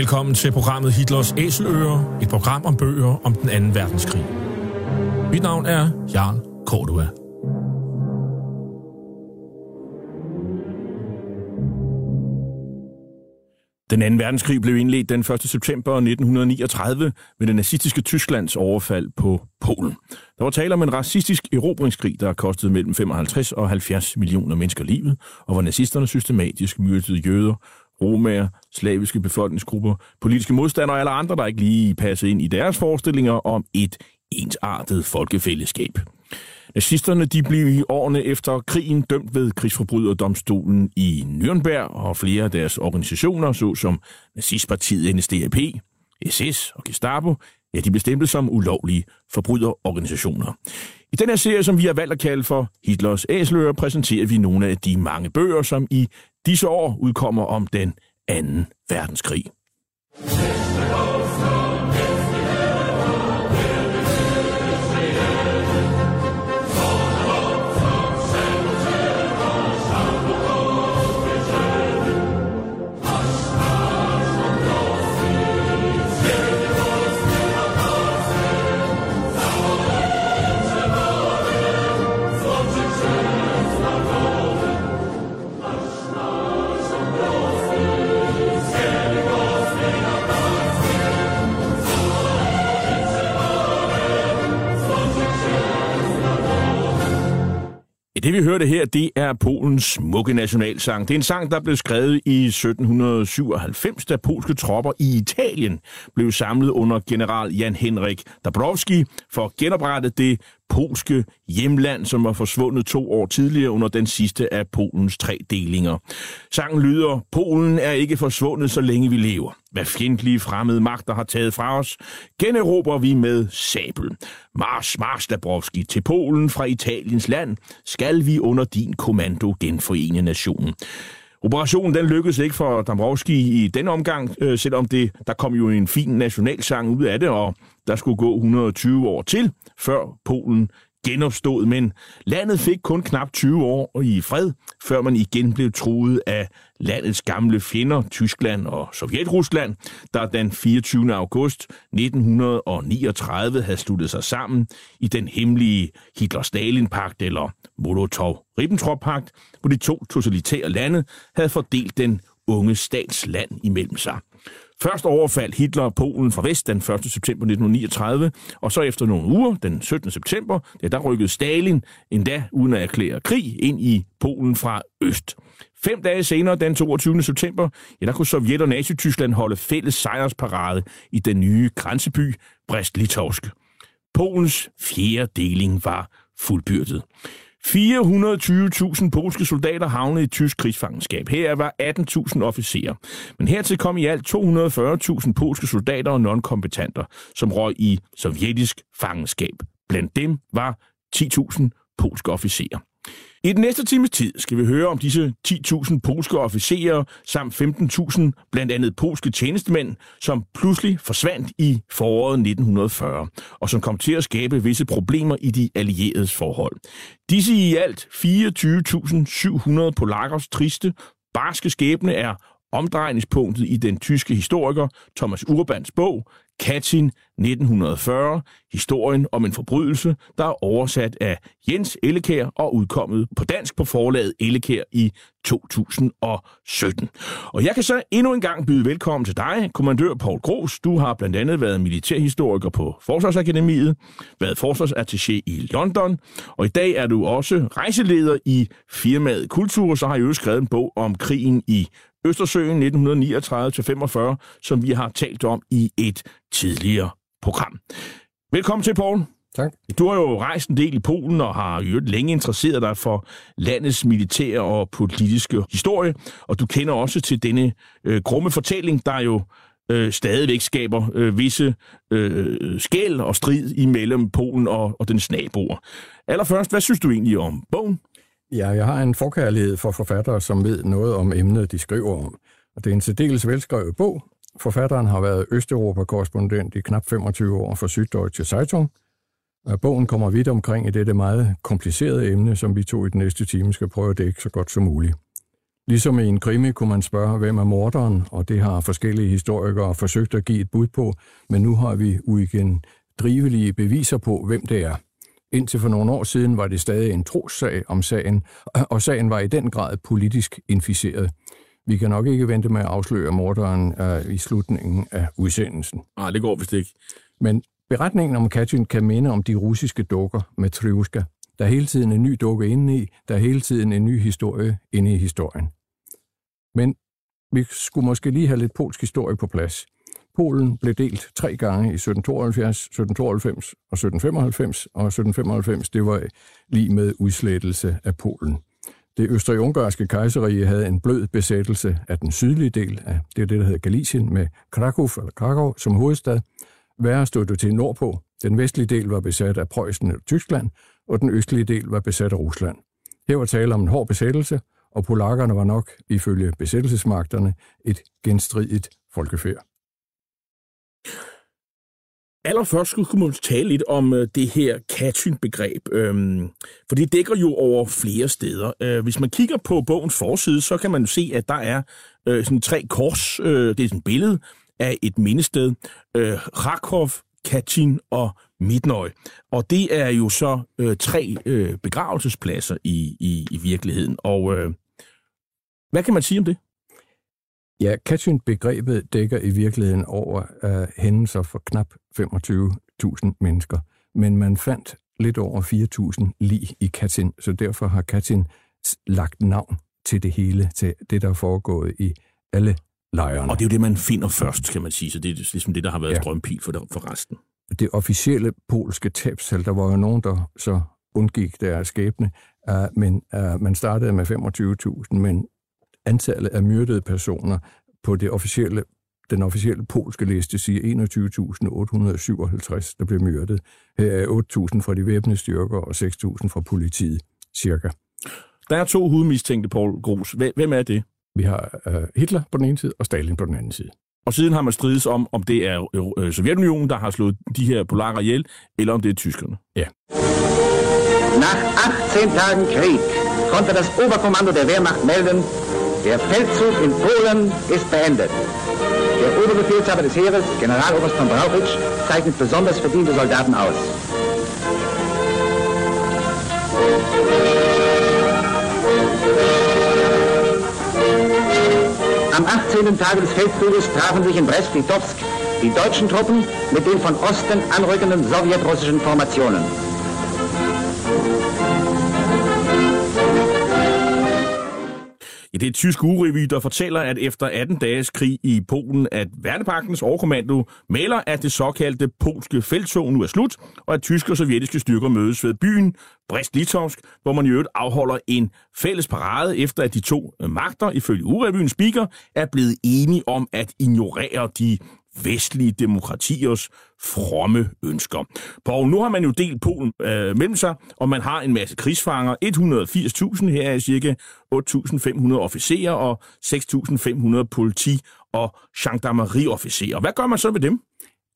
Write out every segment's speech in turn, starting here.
Velkommen til programmet Hitlers Æseløer, et program om bøger om den anden verdenskrig. Mit navn er Jarl Cordua. Den anden verdenskrig blev indledt den 1. september 1939 med det nazistiske Tysklands overfald på Polen. Der var tale om en racistisk erobringskrig, der kostede mellem 55 og 70 millioner mennesker livet, og hvor nazisterne systematisk myrdede jøder, romager, slaviske befolkningsgrupper, politiske modstandere og alle andre, der ikke lige passede ind i deres forestillinger om et ensartet folkefællesskab. Nazisterne de blev i årene efter krigen dømt ved krigsforbryderdomstolen i Nürnberg, og flere af deres organisationer, såsom nazistpartiet NSDAP, SS og Gestapo, ja, de blev stemplet som ulovlige forbryderorganisationer. I den her serie, som vi har valgt at kalde for Hitlers Æsløer, præsenterer vi nogle af de mange bøger, som i disse år udkommer om den anden verdenskrig. Hørte her, det er Polens smukke nationalsang. Det er en sang, der blev skrevet i 1797, da polske tropper i Italien blev samlet under general Jan Henrik Dabrowski for at genoprette det polske hjemland, som var forsvundet to år tidligere under den sidste af Polens tre delinger. Sangen lyder, Polen er ikke forsvundet, så længe vi lever. Hvad fjendtlige fremmede magter har taget fra os, generober vi med sabel. Mars, Mars, Dabrowski, til Polen fra Italiens land, skal vi under din kommando genforene nationen. Operationen den lykkedes ikke for Dambrowski i den omgang, øh, selvom det, der kom jo en fin nationalsang ud af det, og der skulle gå 120 år til, før Polen genopstod, men landet fik kun knap 20 år i fred, før man igen blev truet af landets gamle fjender, Tyskland og Sovjetrusland, der den 24. august 1939 havde sluttet sig sammen i den hemmelige Hitler-Stalin-pagt eller Molotov-Ribbentrop-pagt, hvor de to totalitære lande havde fordelt den unge stats land imellem sig. Først overfaldt Hitler Polen fra vest den 1. september 1939, og så efter nogle uger, den 17. september, ja, der rykkede Stalin endda uden at erklære krig ind i Polen fra øst. Fem dage senere, den 22. september, ja, der kunne Sovjet og Nazi-Tyskland holde fælles sejrsparade i den nye grænseby Brest-Litovsk. Polens fjerde deling var fuldbyrdet. 420.000 polske soldater havnede i tysk krigsfangenskab. Her var 18.000 officerer. Men hertil kom i alt 240.000 polske soldater og nonkompetenter, som røg i sovjetisk fangenskab. Blandt dem var 10.000 polske officerer. I den næste times tid skal vi høre om disse 10.000 polske officerer samt 15.000 blandt andet polske tjenestemænd, som pludselig forsvandt i foråret 1940, og som kom til at skabe visse problemer i de allieredes forhold. Disse i alt 24.700 polakkers triste, barske skæbne er omdrejningspunktet i den tyske historiker Thomas Urbans bog Katyn 1940, historien om en forbrydelse, der er oversat af Jens Ellekær og udkommet på dansk på forlaget Ellekær i 2017. Og jeg kan så endnu en gang byde velkommen til dig, kommandør Paul Gros. Du har blandt andet været militærhistoriker på Forsvarsakademiet, været forsvarsattaché i London, og i dag er du også rejseleder i firmaet Kultur, så har jeg jo skrevet en bog om krigen i Østersøen 1939-45, som vi har talt om i et tidligere program. Velkommen til, Paul. Tak. Du har jo rejst en del i Polen og har jo længe interesseret dig for landets militære og politiske historie, og du kender også til denne øh, grumme fortælling, der jo øh, stadigvæk skaber øh, visse øh, skæld og strid imellem Polen og, og dens naboer. Allerførst, hvad synes du egentlig om bogen? Ja, jeg har en forkærlighed for forfattere, som ved noget om emnet, de skriver om. Og det er en særdeles velskrevet bog. Forfatteren har været Østeuropa-korrespondent i knap 25 år for Süddeutsche Zeitung. Bogen kommer vidt omkring i dette meget komplicerede emne, som vi to i den næste time skal prøve at dække så godt som muligt. Ligesom i en krimi kunne man spørge, hvem er morderen, og det har forskellige historikere forsøgt at give et bud på, men nu har vi uigen drivelige beviser på, hvem det er. Indtil for nogle år siden var det stadig en trossag om sagen, og sagen var i den grad politisk inficeret. Vi kan nok ikke vente med at afsløre morderen uh, i slutningen af udsendelsen. Nej, det går vist ikke. Men beretningen om Katyn kan minde om de russiske dukker med Triuska. Der er hele tiden en ny dukke inde i, der er hele tiden en ny historie inde i historien. Men vi skulle måske lige have lidt polsk historie på plads. Polen blev delt tre gange i 1772, 1792 og 1795, og 1795 det var lige med udslettelse af Polen. Det østrig-ungarske kejserige havde en blød besættelse af den sydlige del af det, det der hedder Galicien, med Krakow, eller Krakow som hovedstad. Værre stod det til nordpå. Den vestlige del var besat af Preussen og Tyskland, og den østlige del var besat af Rusland. Her var tale om en hård besættelse, og polakkerne var nok, ifølge besættelsesmagterne, et genstridigt folkefærd. Allerførst skulle man tale lidt om øh, det her Katyn-begreb, øhm, for det dækker jo over flere steder. Øh, hvis man kigger på bogens forside, så kan man se, at der er øh, sådan tre kors. Øh, det er sådan et billede af et mindested. Øh, Rakov, Katyn og Midnøj. Og det er jo så øh, tre øh, begravelsespladser i, i, i virkeligheden. Og øh, hvad kan man sige om det? Ja, Katyn-begrebet dækker i virkeligheden over uh, hændelser for knap 25.000 mennesker, men man fandt lidt over 4.000 lig i Katyn, så derfor har Katyn lagt navn til det hele, til det, der er foregået i alle lejrene. Og det er jo det, man finder først, kan man sige, så det er ligesom det, der har været ja. strømpil for, for resten. Det officielle polske tabstal, der var jo nogen, der så undgik deres skæbne, uh, men uh, man startede med 25.000, men antallet af myrdede personer på det officielle, den officielle polske liste siger 21.857, der blev myrdet. Her er 8.000 fra de væbnede styrker og 6.000 fra politiet, cirka. Der er to hovedmistænkte, Paul Gros. Hvem er det? Vi har uh, Hitler på den ene side og Stalin på den anden side. Og siden har man strides om, om det er øh, Sovjetunionen, der har slået de her polakker ihjel, eller om det er tyskerne. Ja. Nach 18 Tagen Krieg konnte das Oberkommando der Wehrmacht melden, der Feldzug in Polen ist beendet. Der Oberbefehlshaber des Heeres, Generaloberst von Brauchitsch, zeichnet besonders verdiente Soldaten aus. Am 18. Tage des Feldzuges trafen sich in Brest-Litovsk die deutschen Truppen mit den von Osten anrückenden sowjetrussischen Formationen. Ja, det er et tysk urevy, der fortæller, at efter 18 dages krig i Polen, at Værnepagtens overkommando melder, at det såkaldte polske feltog nu er slut, og at tyske og sovjetiske styrker mødes ved byen Brest-Litovsk, hvor man i øvrigt afholder en fælles parade, efter at de to magter, ifølge urevyens speaker, er blevet enige om at ignorere de vestlige demokratiers fromme ønsker. Og nu har man jo delt Polen øh, mellem sig, og man har en masse krigsfanger. 180.000 her er cirka 8.500 officerer og 6.500 politi- og gendarmerieofficerer. Hvad gør man så ved dem?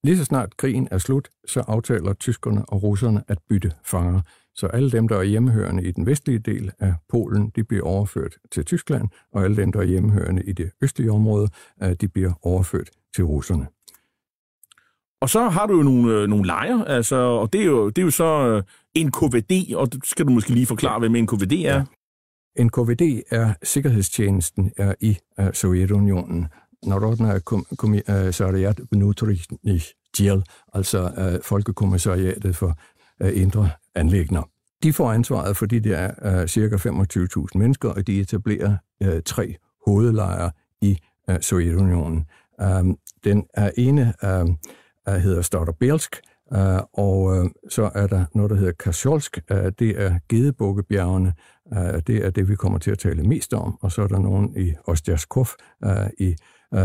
Lige så snart krigen er slut, så aftaler tyskerne og russerne at bytte fanger. Så alle dem, der er hjemmehørende i den vestlige del af Polen, de bliver overført til Tyskland, og alle dem, der er hjemmehørende i det østlige område, øh, de bliver overført til russerne. Og så har du jo nogle, øh, nogle lejre, altså, og det er jo, det er jo så øh, en KVD, og skal du måske lige forklare, hvad en KVD er. Ja. En KVD er sikkerhedstjenesten er i uh, Sovjetunionen. Narodna Kommissariat Vnutrijnych Djel, altså uh, Folkekommissariatet for uh, indre anlægner. De får ansvaret for de der uh, cirka 25.000 mennesker, og de etablerer uh, tre hovedlejre i uh, Sovjetunionen. Um, den er ene uh, hedder Stodobelsk, Uh, øh, og uh, så er der noget, der hedder Kasjolsk. Uh, det er Gedebukkebjergene. Uh, det er det, vi kommer til at tale mest om. Og så er der nogen i Ostjaskov uh, i uh,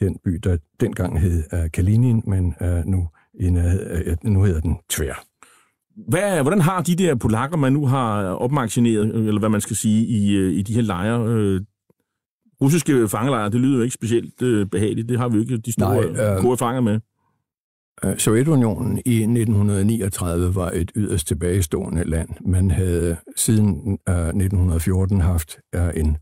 den by, der dengang hed uh, Kalinin, men uh, nu, i, uh, nu hedder den Tvær. Hvad, hvordan har de der polakker, man nu har opmagasineret, eller hvad man skal sige, i, i de her lejre, øh, russiske fangelejre, det lyder jo ikke specielt øh, behageligt. Det har vi jo ikke de store Nej, øh, gode fanger med. Øh, Sovjetunionen i 1939 var et yderst tilbagestående land. Man havde siden øh, 1914 haft øh, en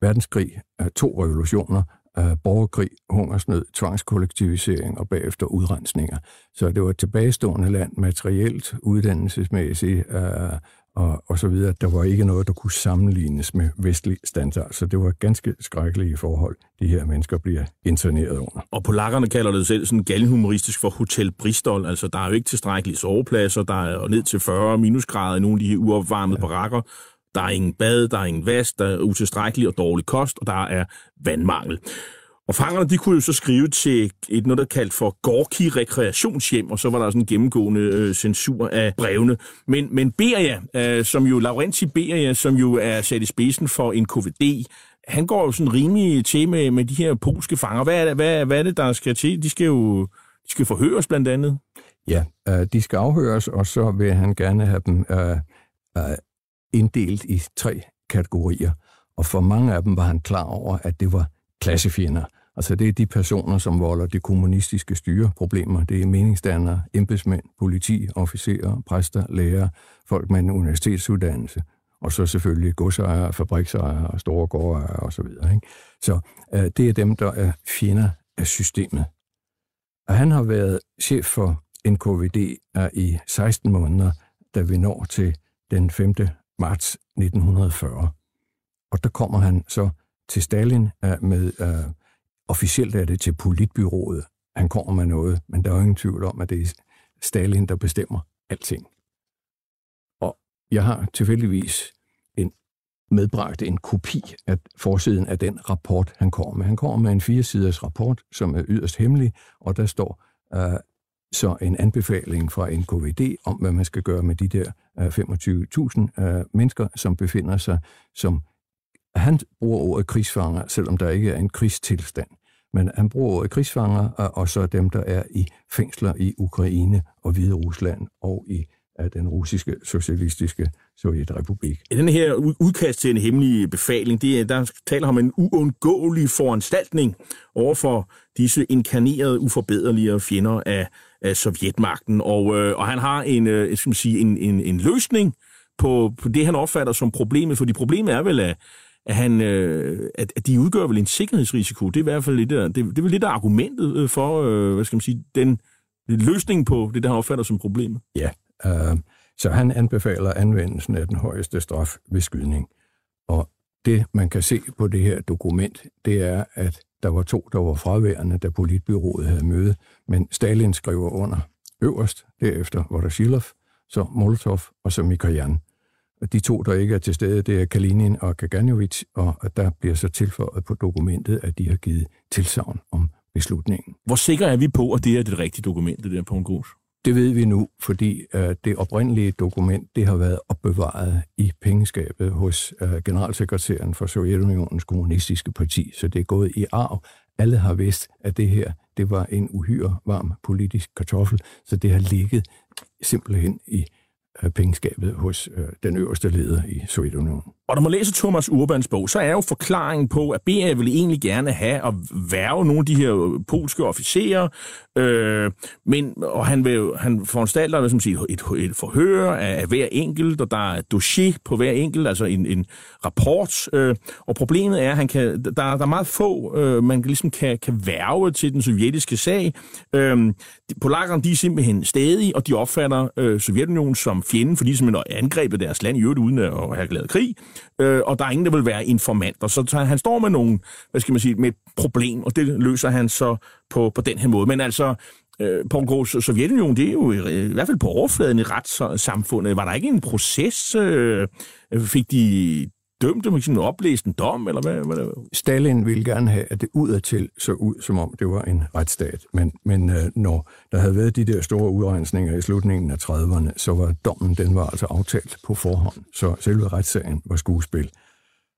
verdenskrig, øh, to revolutioner, øh, borgerkrig, hungersnød, tvangskollektivisering og bagefter udrensninger. Så det var et tilbagestående land, materielt, uddannelsesmæssigt øh, og, og så videre. Der var ikke noget, der kunne sammenlignes med vestlig standard, så det var ganske skrækkelige forhold, de her mennesker bliver interneret under. Og polakkerne kalder det selv sådan galgenhumoristisk for Hotel Bristol, altså der er jo ikke tilstrækkelige sovepladser, der er ned til 40 minusgrader i nogle af de her uopvarmede ja. barakker, der er ingen bad, der er ingen vask, der er utilstrækkelig og dårlig kost, og der er vandmangel. Og fangerne, de kunne jo så skrive til et noget, der kaldt for Gorki Rekreationshjem, og så var der sådan en gennemgående øh, censur af brevene. Men, men Beria, øh, som jo, Laurenti Beria, som jo er sat i spidsen for en KVD, han går jo sådan rimelig til med, med de her polske fanger. Hvad er, det, hvad, hvad er det, der skal til? De skal jo de skal forhøres blandt andet. Ja, øh, de skal afhøres, og så vil han gerne have dem øh, øh, inddelt i tre kategorier. Og for mange af dem var han klar over, at det var klassefjender. Altså det er de personer, som volder det kommunistiske styre problemer. Det er meningsdannere, embedsmænd, politi, officerer, præster, lærere, folk med en universitetsuddannelse, og så selvfølgelig godsejere, fabriksejere og store gårdejere osv. Så, så øh, det er dem, der er fjender af systemet. Og han har været chef for NKVD i 16 måneder, da vi når til den 5. marts 1940. Og der kommer han så til Stalin øh, med, øh, officielt er det til politbyrået, han kommer med noget, men der er jo ingen tvivl om, at det er Stalin, der bestemmer alting. Og jeg har tilfældigvis en medbragt en kopi af forsiden af den rapport, han kommer med. Han kommer med en firesiders rapport, som er yderst hemmelig, og der står uh, så en anbefaling fra NKVD om, hvad man skal gøre med de der uh, 25.000 uh, mennesker, som befinder sig som han bruger ordet krigsfanger, selvom der ikke er en krigstilstand. Men han bruger ordet krigsfanger, og så dem, der er i fængsler i Ukraine og Hvide Rusland og i af den russiske socialistiske sovjetrepublik. I den her udkast til en hemmelig befaling, det er, der taler om en uundgåelig foranstaltning overfor disse inkarnerede, uforbederlige fjender af, af sovjetmagten. Og, øh, og han har en, øh, skal man sige, en, en, en løsning på, på det, han opfatter som problemet, fordi problemet er vel, at at, han, øh, at, at de udgør vel en sikkerhedsrisiko. Det er i hvert fald lidt, det, det er vel lidt af argumentet øh, for, øh, hvad skal man sige, den løsning på det, der han opfatter som problemet. Ja, øh, så han anbefaler anvendelsen af den højeste straf ved skydning. Og det, man kan se på det her dokument, det er, at der var to, der var fraværende, da politbyrået havde møde, men Stalin skriver under øverst, derefter var der Shilov, så Molotov og så Mikoyan. De to, der ikke er til stede, det er Kalinin og Kaganovic, og der bliver så tilføjet på dokumentet, at de har givet tilsavn om beslutningen. Hvor sikker er vi på, at det er det rigtige dokument, det der på en grus? Det ved vi nu, fordi uh, det oprindelige dokument, det har været opbevaret i pengeskabet hos uh, generalsekretæren for Sovjetunionens kommunistiske parti, så det er gået i arv. Alle har vidst, at det her, det var en uhyre varm politisk kartoffel, så det har ligget simpelthen i pengeskabet hos øh, den øverste leder i Sovjetunionen. Og når man læser Thomas Urbans bog, så er jo forklaringen på, at BA ville egentlig gerne have at værve nogle af de her polske officerer, øh, men, og han, vil, han foranstalter hvad sige, et, et forhør af, af hver enkelt, og der er et dossier på hver enkelt, altså en, en rapport, øh, og problemet er, at han kan, der, der er meget få, øh, man ligesom kan, kan værve til den sovjetiske sag. Øh, polakkerne, de er simpelthen stadig, og de opfatter øh, Sovjetunionen som fjenden, fordi de simpelthen har angrebet deres land i øvrigt uden at have glad krig øh, og der er ingen, der vil være informanter. Så, så han står med nogen, hvad skal man sige, med et problem, og det løser han så på, på den her måde. Men altså, øh, på en Sovjetunionen, det er jo i, i hvert fald på overfladen i retssamfundet. Var der ikke en proces? Øh, fik de dømte, man kan oplæst en dom, eller hvad? hvad Stalin ville gerne have, at det udadtil så ud, som om det var en retsstat. Men, men øh, når der havde været de der store udrensninger i slutningen af 30'erne, så var dommen, den var altså aftalt på forhånd. Så selve retssagen var skuespil.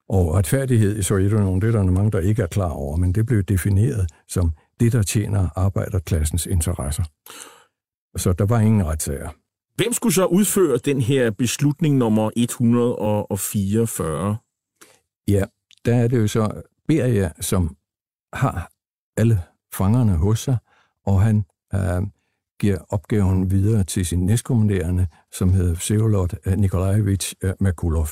Og retfærdighed i Sovjetunionen, det er der mange, der ikke er klar over, men det blev defineret som det, der tjener arbejderklassens interesser. Så der var ingen retssager. Hvem skulle så udføre den her beslutning nummer 144? Ja, der er det jo så Beria, som har alle fangerne hos sig, og han øh, giver opgaven videre til sin næstkommanderende, som hedder Vsevolod øh, Nikolajevich øh, Makulov.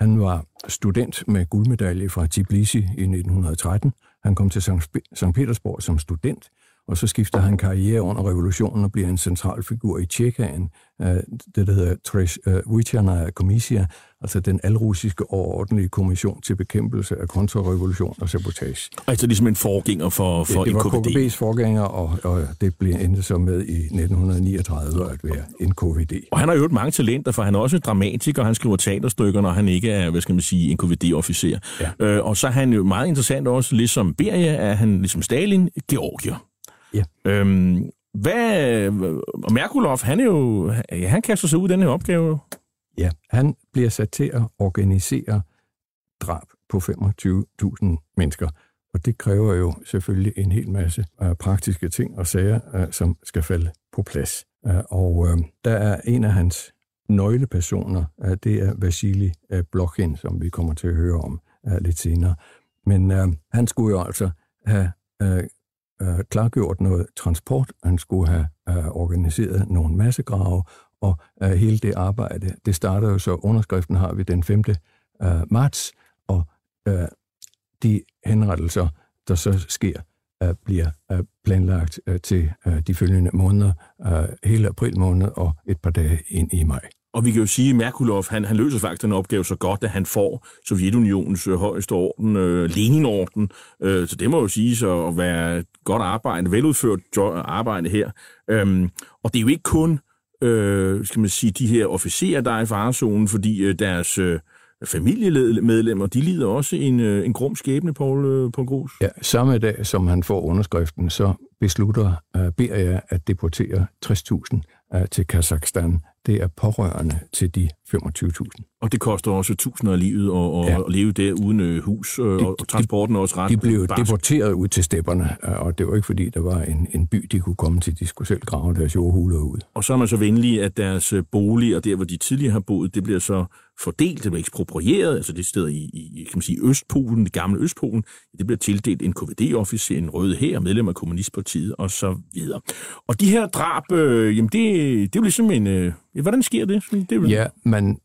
Han var student med guldmedalje fra Tbilisi i 1913. Han kom til St. Petersborg som student, og så skifter han karriere under revolutionen og bliver en central figur i Tjekkaen, øh, det der hedder Treshvitjana øh, Komissia, altså den alrussiske overordnede kommission til bekæmpelse af kontrarevolution og sabotage. Altså ligesom en forgænger for, for det, det var KGB's forgænger, og, og det blev endte så med i 1939 at være en KVD. Og han har jo mange talenter, for han er også dramatiker, han skriver teaterstykker, når han ikke er, hvad skal man sige, en KVD-officer. Ja. Øh, og så er han jo meget interessant også, ligesom Beria, er han ligesom Stalin, Georgier. Ja. Øhm, hvad, og Merkulov, han er jo, han kaster sig ud i den her opgave. Ja, han bliver sat til at organisere drab på 25.000 mennesker. Og det kræver jo selvfølgelig en hel masse uh, praktiske ting og sager, uh, som skal falde på plads. Uh, og uh, der er en af hans nøglepersoner, uh, det er Vasili uh, Blokhin, som vi kommer til at høre om uh, lidt senere. Men uh, han skulle jo altså have uh, øh, klargjort noget transport, han skulle have øh, organiseret nogle massegrave, og øh, hele det arbejde, det starter jo så, underskriften har vi den 5. Øh, marts, og øh, de henrettelser, der så sker, øh, bliver øh, planlagt øh, til øh, de følgende måneder, øh, hele april måned og et par dage ind i maj. Og vi kan jo sige, at Merkulov, han, han løser faktisk den opgave så godt, at han får Sovjetunionens øh, højeste orden, øh, Lenin-orden. Øh, så det må jo sige at være et godt arbejde, veludført arbejde her. Øhm, og det er jo ikke kun øh, skal man sige, de her officerer, der er i farezonen, fordi øh, deres øh, familiemedlemmer, de lider også en, øh, en grum skæbne, på øh, Paul Grus. Ja, samme dag, som han får underskriften, så beslutter øh, Beria at deportere 60.000 øh, til Kazakhstan det er pårørende til de 25.000. Og det koster også tusinder af livet at, ja. at leve der uden øh, hus, øh, de, og transporten er også ret De blev barsk. deporteret ud til stepperne, øh, og det var ikke fordi, der var en, en by, de kunne komme til. De skulle selv grave deres jordhuler ud. Og så er man så venlig, at deres bolig og der, hvor de tidligere har boet, det bliver så fordelt, det bliver eksproprieret, altså det sted i, i kan man sige, Østpolen, det gamle Østpolen, det bliver tildelt en KVD-officer, en røde her, medlem af Kommunistpartiet og så videre. Og de her drab, øh, jamen det, det er jo ligesom en, øh, hvordan sker det? det er Ja, man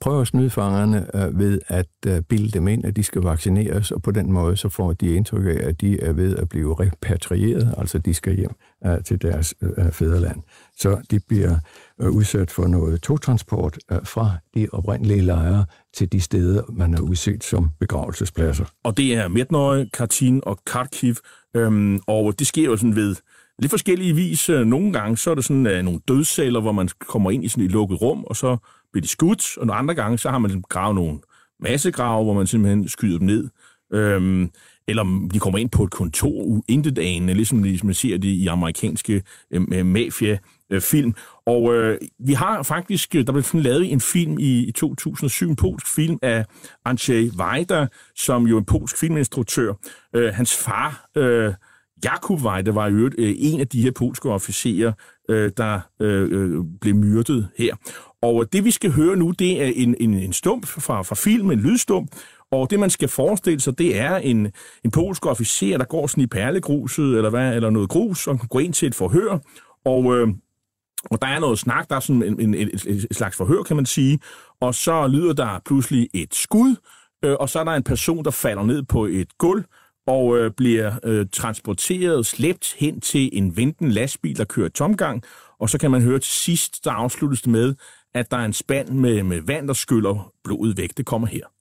prøver at snyde fangerne øh, ved at øh, bilde dem ind, at de skal vaccineres, og på den måde så får de indtryk af, at de er ved at blive repatrieret, altså de skal hjem øh, til deres øh, øh fædreland. Så de bliver øh, udsat for noget togtransport øh, fra de oprindelige lejre til de steder, man har udset som begravelsespladser. Og det er Mednøje, Kartin og Kharkiv, øhm, og det sker jo sådan ved lidt forskellige vis. Nogle gange så er det sådan uh, nogle dødsceller, hvor man kommer ind i sådan et lukket rum, og så bliver de skudt, og nogle andre gange så har man ligesom gravet nogle massegrave, hvor man simpelthen skyder dem ned. Øhm, eller de kommer ind på et kontor intet ligesom, ligesom man ser det i amerikanske øhm, øh, mafia-film. Og øh, vi har faktisk, øh, der blev lavet en film i, i 2007, en polsk film af Andrzej Wajda, som jo er en polsk filminstruktør. Øh, hans far, øh, Jakub Wajda, var jo øh, en af de her polske officerer, øh, der øh, øh, blev myrdet her. Og øh, det, vi skal høre nu, det er en, en, en stump fra, fra filmen, en lydstump, og det, man skal forestille sig, det er en, en polsk officer, der går sådan i perlegruset, eller, hvad, eller noget grus, og går ind til et forhør, og, øh, og der er noget snak, der er sådan en, en, en, en slags forhør, kan man sige, og så lyder der pludselig et skud, øh, og så er der en person, der falder ned på et gulv, og øh, bliver øh, transporteret, slæbt hen til en venten lastbil, der kører tomgang, og så kan man høre til sidst, der afsluttes det med, at der er en spand med, med vand, der skyller blodet væk. Det kommer her.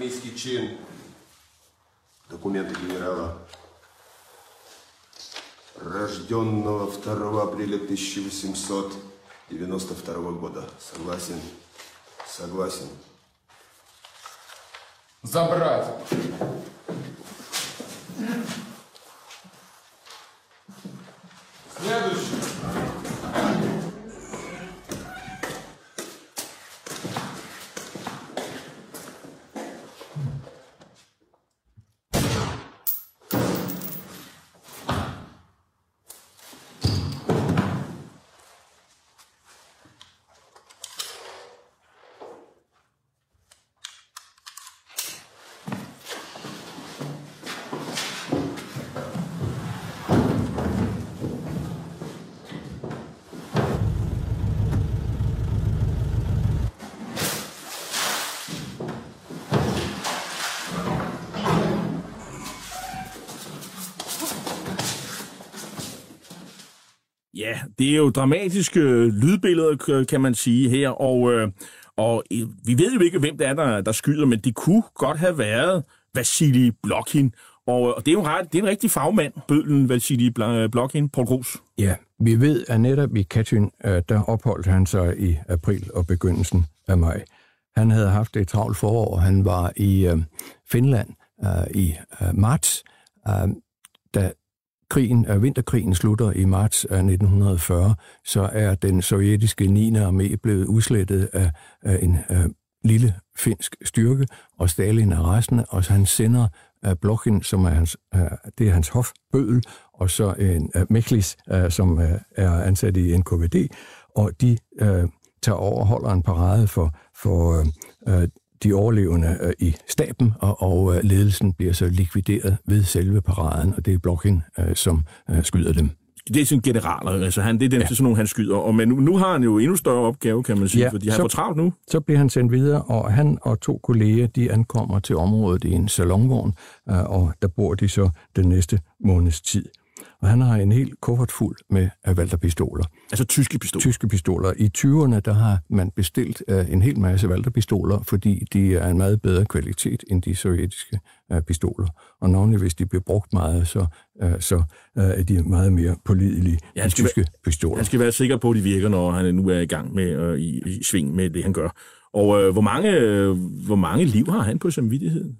Армейский чин. Документы генерала. Рожденного 2 апреля 1892 года. Согласен? Согласен. Забрать. Следующий. Ja, det er jo dramatiske lydbilleder, kan man sige her, og, øh, og vi ved jo ikke, hvem det er, der, der skyder, men det kunne godt have været Vasili Blokhin, og, og det er jo ret, det er en rigtig fagmand, bødlen Vasili øh, Blokhin, Paul Gros. Ja, vi ved, at netop i Katyn, øh, der opholdt han sig i april og begyndelsen af maj. Han havde haft et travlt forår. Han var i øh, Finland øh, i øh, marts, øh, da krigen, at vinterkrigen slutter i marts øh, af 1940, så er den sovjetiske 9. armé blevet udslettet af, af en af lille finsk styrke, og Stalin er resten, og så han sender af Blokhin, som er hans, det er hans hofbødel, og så en Meklis, som er ansat i NKVD, og de uh, tager over og holder en parade for, for uh, de overlevende øh, i staben, og, og øh, ledelsen bliver så likvideret ved selve paraden, og det er Blokhin, øh, som øh, skyder dem. Det er sådan generaler, altså han, det er den ja. sådan nogle, han skyder, og, men nu, nu har han jo endnu større opgave, kan man sige, ja, fordi han så- får travlt nu. Så bliver han sendt videre, og han og to kolleger, de ankommer til området i en salonvogn, og der bor de så den næste måneds tid. Og han har en helt kuffert fuld med Walter-pistoler. Altså tyske pistoler. Tyske pistoler. I 20'erne, der har man bestilt øh, en hel masse Walter-pistoler, fordi de er en meget bedre kvalitet end de sovjetiske øh, pistoler. Og navnlig hvis de bliver brugt meget, så, øh, så øh, er de meget mere pålidelige, Ja, skal tyske pistoler. Han skal være sikker på, at de virker, når han nu er i gang med øh, i, i sving med det, han gør. Og øh, hvor, mange, øh, hvor mange liv har han på samvittigheden?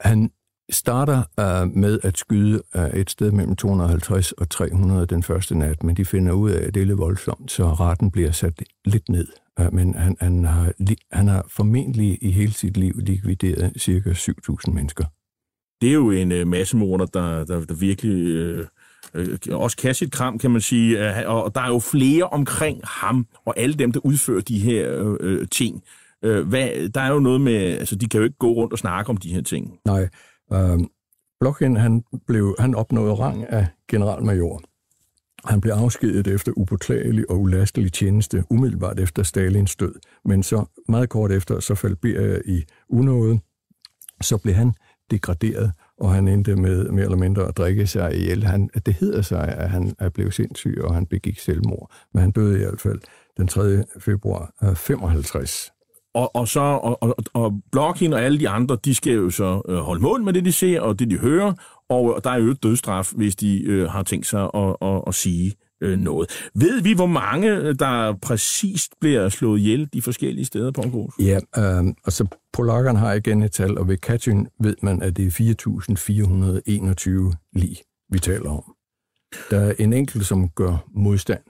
Han starter uh, med at skyde uh, et sted mellem 250 og 300 den første nat, men de finder ud af, at det er lidt voldsomt, så retten bliver sat lidt ned. Uh, men han, han, har, han har formentlig i hele sit liv likvideret cirka 7.000 mennesker. Det er jo en øh, massemorder, der, der, der virkelig øh, øh, også kan sit kram, kan man sige. Øh, Og der er jo flere omkring ham, og alle dem, der udfører de her øh, øh, ting. Øh, hvad, der er jo noget med, altså de kan jo ikke gå rundt og snakke om de her ting. Nej, Øhm, Blokhin, han, blev, han opnåede rang af generalmajor. Han blev afskediget efter upåklagelig og ulastelig tjeneste umiddelbart efter Stalins død. Men så meget kort efter, så faldt Beria i unåde. Så blev han degraderet, og han endte med mere eller mindre at drikke sig ihjel. Han, det hedder sig, at han er blevet sindssyg, og han begik selvmord. Men han døde i hvert fald den 3. februar øh, 55. Og, og så og, og, og Blokhin og alle de andre, de skal jo så øh, holde mål med det, de ser og det, de hører. Og øh, der er jo et dødsstraf, hvis de øh, har tænkt sig at, at, at sige øh, noget. Ved vi, hvor mange, øh, der præcist bliver slået ihjel de forskellige steder på Grus? Ja, øh, altså polakkerne har igen et tal, og ved Katyn ved man, at det er 4.421 lige, vi taler om. Der er en enkelt, som gør modstand,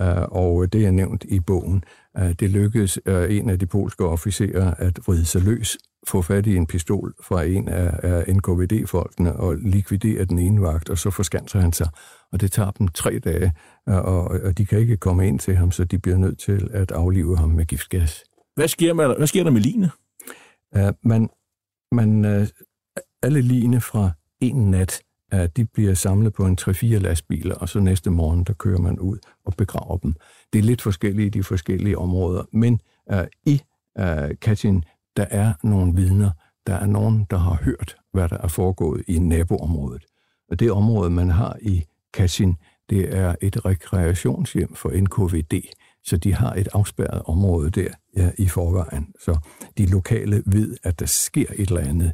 øh, og det er nævnt i bogen. Øh, det lykkedes øh, en af de polske officerer at vride sig løs, få fat i en pistol fra en af, NKVD-folkene og likvidere den ene vagt, og så forskanser han sig. Og det tager dem tre dage, øh, og, de kan ikke komme ind til ham, så de bliver nødt til at aflive ham med giftgas. Hvad sker, med, hvad sker der med line? Uh, man, man, uh, alle line fra en nat, de bliver samlet på en 3-4 lastbiler, og så næste morgen, der kører man ud og begraver dem. Det er lidt forskellige i de forskellige områder, men uh, i uh, Katyn, der er nogle vidner, der er nogen, der har hørt, hvad der er foregået i naboområdet. Og det område, man har i Katyn, det er et rekreationshjem for NKVD. Så de har et afspærret område der ja, i forvejen. Så de lokale ved, at der sker et eller andet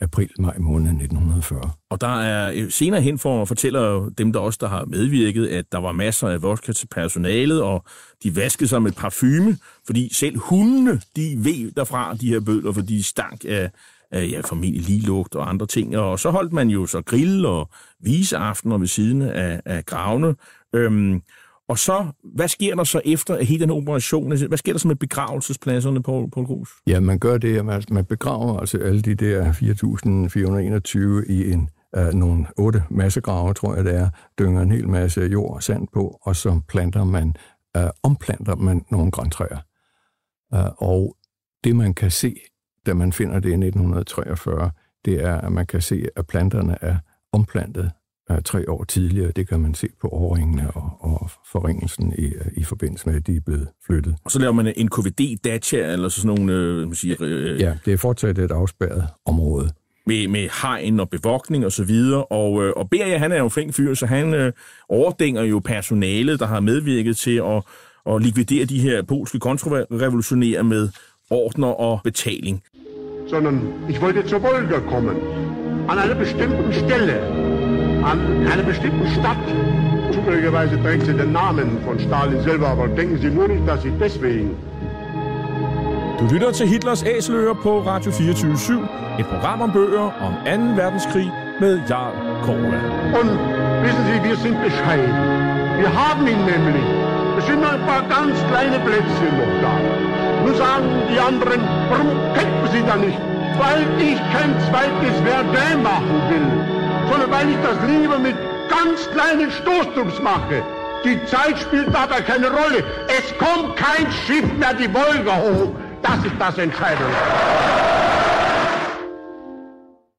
april-maj måned 1940. Og der er øh, senere hen for fortæller dem, der også der har medvirket, at der var masser af vodka til personalet, og de vaskede sig med parfume, fordi selv hundene, de ved derfra, de her bødler, fordi de stank af, af ja, formentlig ligelugt og andre ting. Og så holdt man jo så grill og viseaftener ved siden af, af gravene. Øhm, og så, hvad sker der så efter hele den operation? Hvad sker der så med begravelsespladserne, på på Grus? Ja, man gør det, at man, man begraver altså alle de der 4.421 i en uh, nogle otte massegrave, tror jeg det er, dynger en hel masse jord og sand på, og så planter man, uh, omplanter man nogle grøntræer. Uh, og det man kan se, da man finder det i 1943, det er, at man kan se, at planterne er omplantet uh, tre år tidligere. Det kan man se på overringene og, og forringelsen i, i forbindelse med, at de er blevet flyttet. Og så laver man en KVD-dacha, eller sådan nogle, øh, man siger, øh, Ja, det er fortsat et afspærret område. med, med hegn og bevogtning og så videre. Og, øh, og Beria, han er jo en flink fyr, så han øh, overdænger jo personalet, der har medvirket til at, at likvidere de her polske kontrarevolutionære med ordner og betaling. sondern ich wollte zur Wolga kommen. An einer bestimmten Stelle, an einer bestimmten Stadt. Zufälligerweise trägt sie den Namen von Stalin selber, aber denken Sie nur nicht, dass ich deswegen. Du lytter til Hitlers Æseløer på Radio 24 et program om bøger om 2. verdenskrig med Jarl Korva. Und wissen Sie, wir sind bescheiden. Wir haben ihn nämlich. Es sind nur ein paar ganz kleine Plätzchen noch da. Nun sagen die anderen, warum kämpfen Sie da nicht? Weil ich kein zweites Verdun machen will, sondern weil ich das lieber mit ganz kleinen Stoßtrupps mache. Die Zeit spielt dabei keine Rolle. Es kommt kein Schiff mehr die Wolga hoch. Das ist das Entscheidende.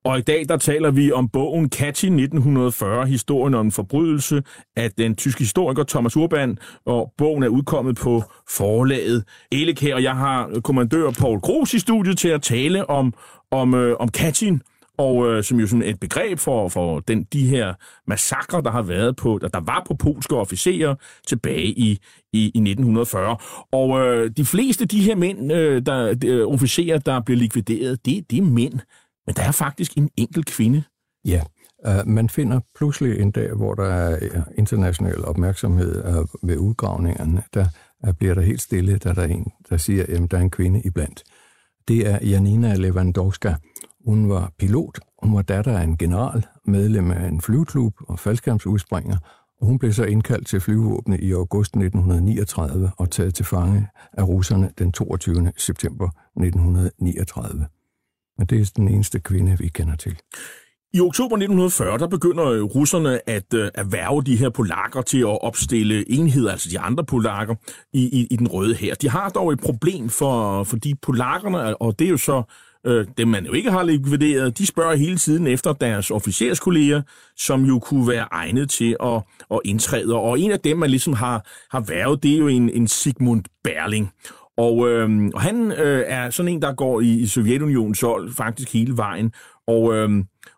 Og i dag der taler vi om bogen Catchy 1940, historien om en forbrydelse af den tyske historiker Thomas Urban, og bogen er udkommet på forlaget Elekær, og jeg har kommandør Paul Gros i studiet til at tale om, om, øh, om Catchy og øh, som jo sådan et begreb for, for den, de her massakre, der har været på, der, der var på polske officerer tilbage i, i, i 1940. Og øh, de fleste af de her mænd, øh, der, de, øh, officerer, der blev likvideret, det, det er mænd. Men der er faktisk en enkelt kvinde. Ja, uh, man finder pludselig en dag, hvor der er international opmærksomhed uh, ved udgravningerne, der uh, bliver der helt stille, da der er en, der siger, at der er en kvinde iblandt. Det er Janina Lewandowska. Hun var pilot, hun var datter af en general, medlem af en flyveklub og faldskærmsudspringer, og hun blev så indkaldt til flyvevåbnet i august 1939 og taget til fange af russerne den 22. september 1939. Men det er den eneste kvinde, vi kender til. I oktober 1940, der begynder øh, russerne at øh, erhverve de her polakker til at opstille enheder, altså de andre polakker, i, i, i den røde her. De har dog et problem for, for de polakkerne, og det er jo så øh, dem, man jo ikke har likvideret. De spørger hele tiden efter deres officerskolleger, som jo kunne være egnet til at, at indtræde. Og en af dem, man ligesom har, har været, det er jo en, en Sigmund Berling. Og, øh, og han øh, er sådan en, der går i, i Sovjetunionens hold faktisk hele vejen. Og, øh,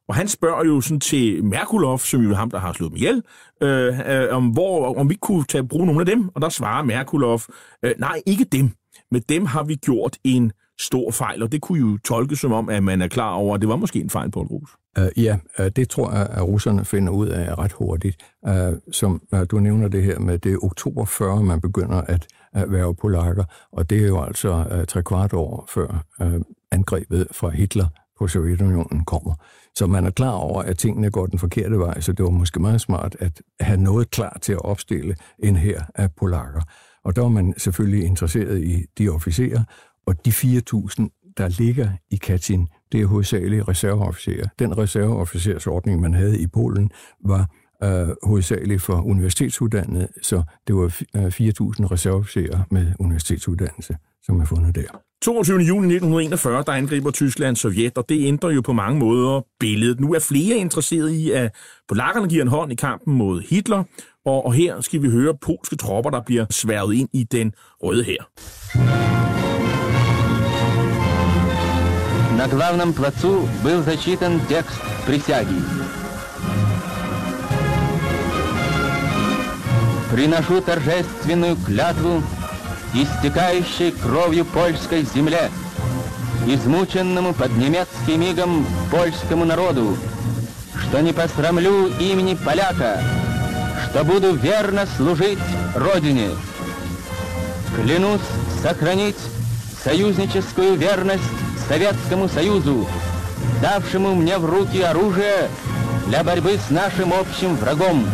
og han spørger jo sådan til Merkulov, som jo er ham, der har slået dem ihjel, øh, øh, om, hvor, om vi kunne tage bruge nogle af dem. Og der svarer Merkulov, øh, nej, ikke dem. Med dem har vi gjort en stor fejl, og det kunne jo tolkes som om, at man er klar over, at det var måske en fejl på et rus. Uh, ja, uh, det tror jeg, at russerne finder ud af ret hurtigt. Uh, som uh, du nævner det her med, det er oktober 40, man begynder at uh, være polakker, og det er jo altså uh, tre kvart år før uh, angrebet fra Hitler på Sovjetunionen kommer. Så man er klar over, at tingene går den forkerte vej, så det var måske meget smart at have noget klar til at opstille en her af polakker. Og der var man selvfølgelig interesseret i de officerer, og de 4.000, der ligger i Katyn, det er hovedsageligt reserveofficerer. Den reserveofficersordning, man havde i Polen, var øh, hovedsageligt for universitetsuddannede, så det var øh, 4.000 reserveofficerer med universitetsuddannelse, som er fundet der. 22. juni 1941, der angriber Tyskland Sovjet, og det ændrer jo på mange måder billedet. Nu er flere interesseret i, at polakkerne giver en hånd i kampen mod Hitler, og, og her skal vi høre polske tropper, der bliver sværget ind i den røde her. На главном плацу был зачитан текст присяги. Приношу торжественную клятву истекающей кровью польской земле, измученному под немецким мигом польскому народу, что не посрамлю имени поляка, что буду верно служить Родине. Клянусь сохранить союзническую верность Советскому Союзу, давшему мне в руки оружие для борьбы с нашим общим врагом.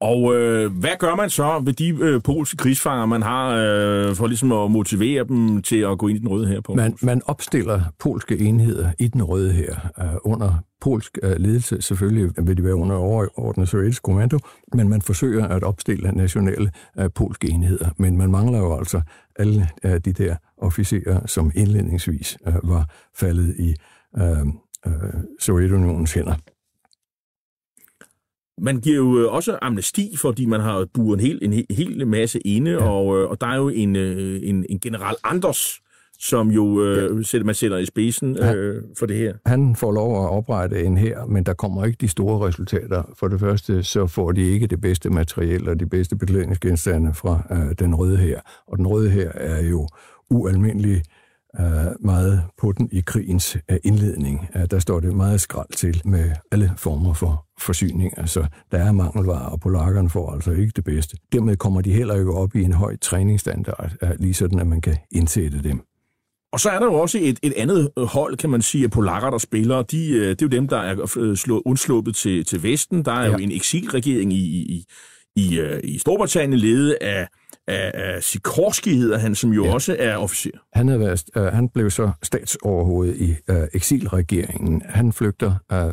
Og øh, hvad gør man så ved de øh, polske krigsfanger, man har, øh, for ligesom at motivere dem til at gå ind i den røde her på? Man, man opstiller polske enheder i den røde her øh, under polsk øh, ledelse. Selvfølgelig vil de være under overordnet sovjetisk kommando, men man forsøger at opstille nationale øh, polske enheder. Men man mangler jo altså alle øh, de der officerer, som indledningsvis øh, var faldet i øh, øh, Sovjetunionens hænder. Man giver jo øh, også amnesti, fordi man har buret en hel, en hel, masse inde, ja. og, øh, og der er jo en, øh, en, en general Anders, som jo øh, ja. man sætter i spidsen øh, for det her. Han får lov at oprette en her, men der kommer ikke de store resultater. For det første, så får de ikke det bedste materiel og de bedste beklædningsgenstande fra øh, den røde her. Og den røde her er jo ualmindelig øh, meget på den i krigens øh, indledning. Øh, der står det meget skrald til med alle former for forsyning. Altså, der er mangelvarer, og polakkerne får altså ikke det bedste. Dermed kommer de heller ikke op i en høj træningsstandard, øh, lige sådan, at man kan indsætte dem. Og så er der jo også et, et andet hold, kan man sige, af polakker, der spiller. De, det er jo dem, der er slået, undsluppet til, til Vesten. Der er ja. jo en eksilregering i, i, i, øh, i Storbritannien, ledet af, af, af Sikorski, hedder han, som jo ja. også er officer. Han, er været, uh, han blev så statsoverhoved i uh, eksilregeringen. Han flygter uh,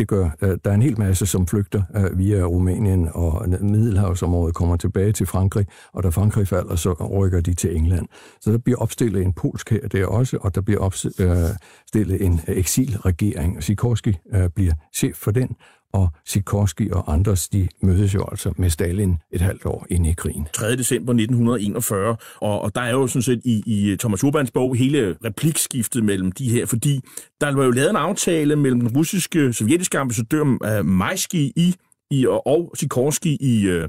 det gør, øh, der er en hel masse, som flygter øh, via Rumænien og Middelhavsområdet, kommer tilbage til Frankrig, og da Frankrig falder, så rykker de til England. Så der bliver opstillet en polsk her der også, og der bliver opstillet en eksilregering. Sikorski øh, bliver chef for den, og Sikorski og andre, de mødes jo altså med Stalin et halvt år inde i krigen. 3. december 1941, og, og der er jo sådan set i, i øh, Thomas Urbans bog hele replikskiftet mellem de her, fordi der var jo lavet en aftale mellem den russiske, sovjetiske ambassadør uh, Majski i, i, og Sikorski i, uh,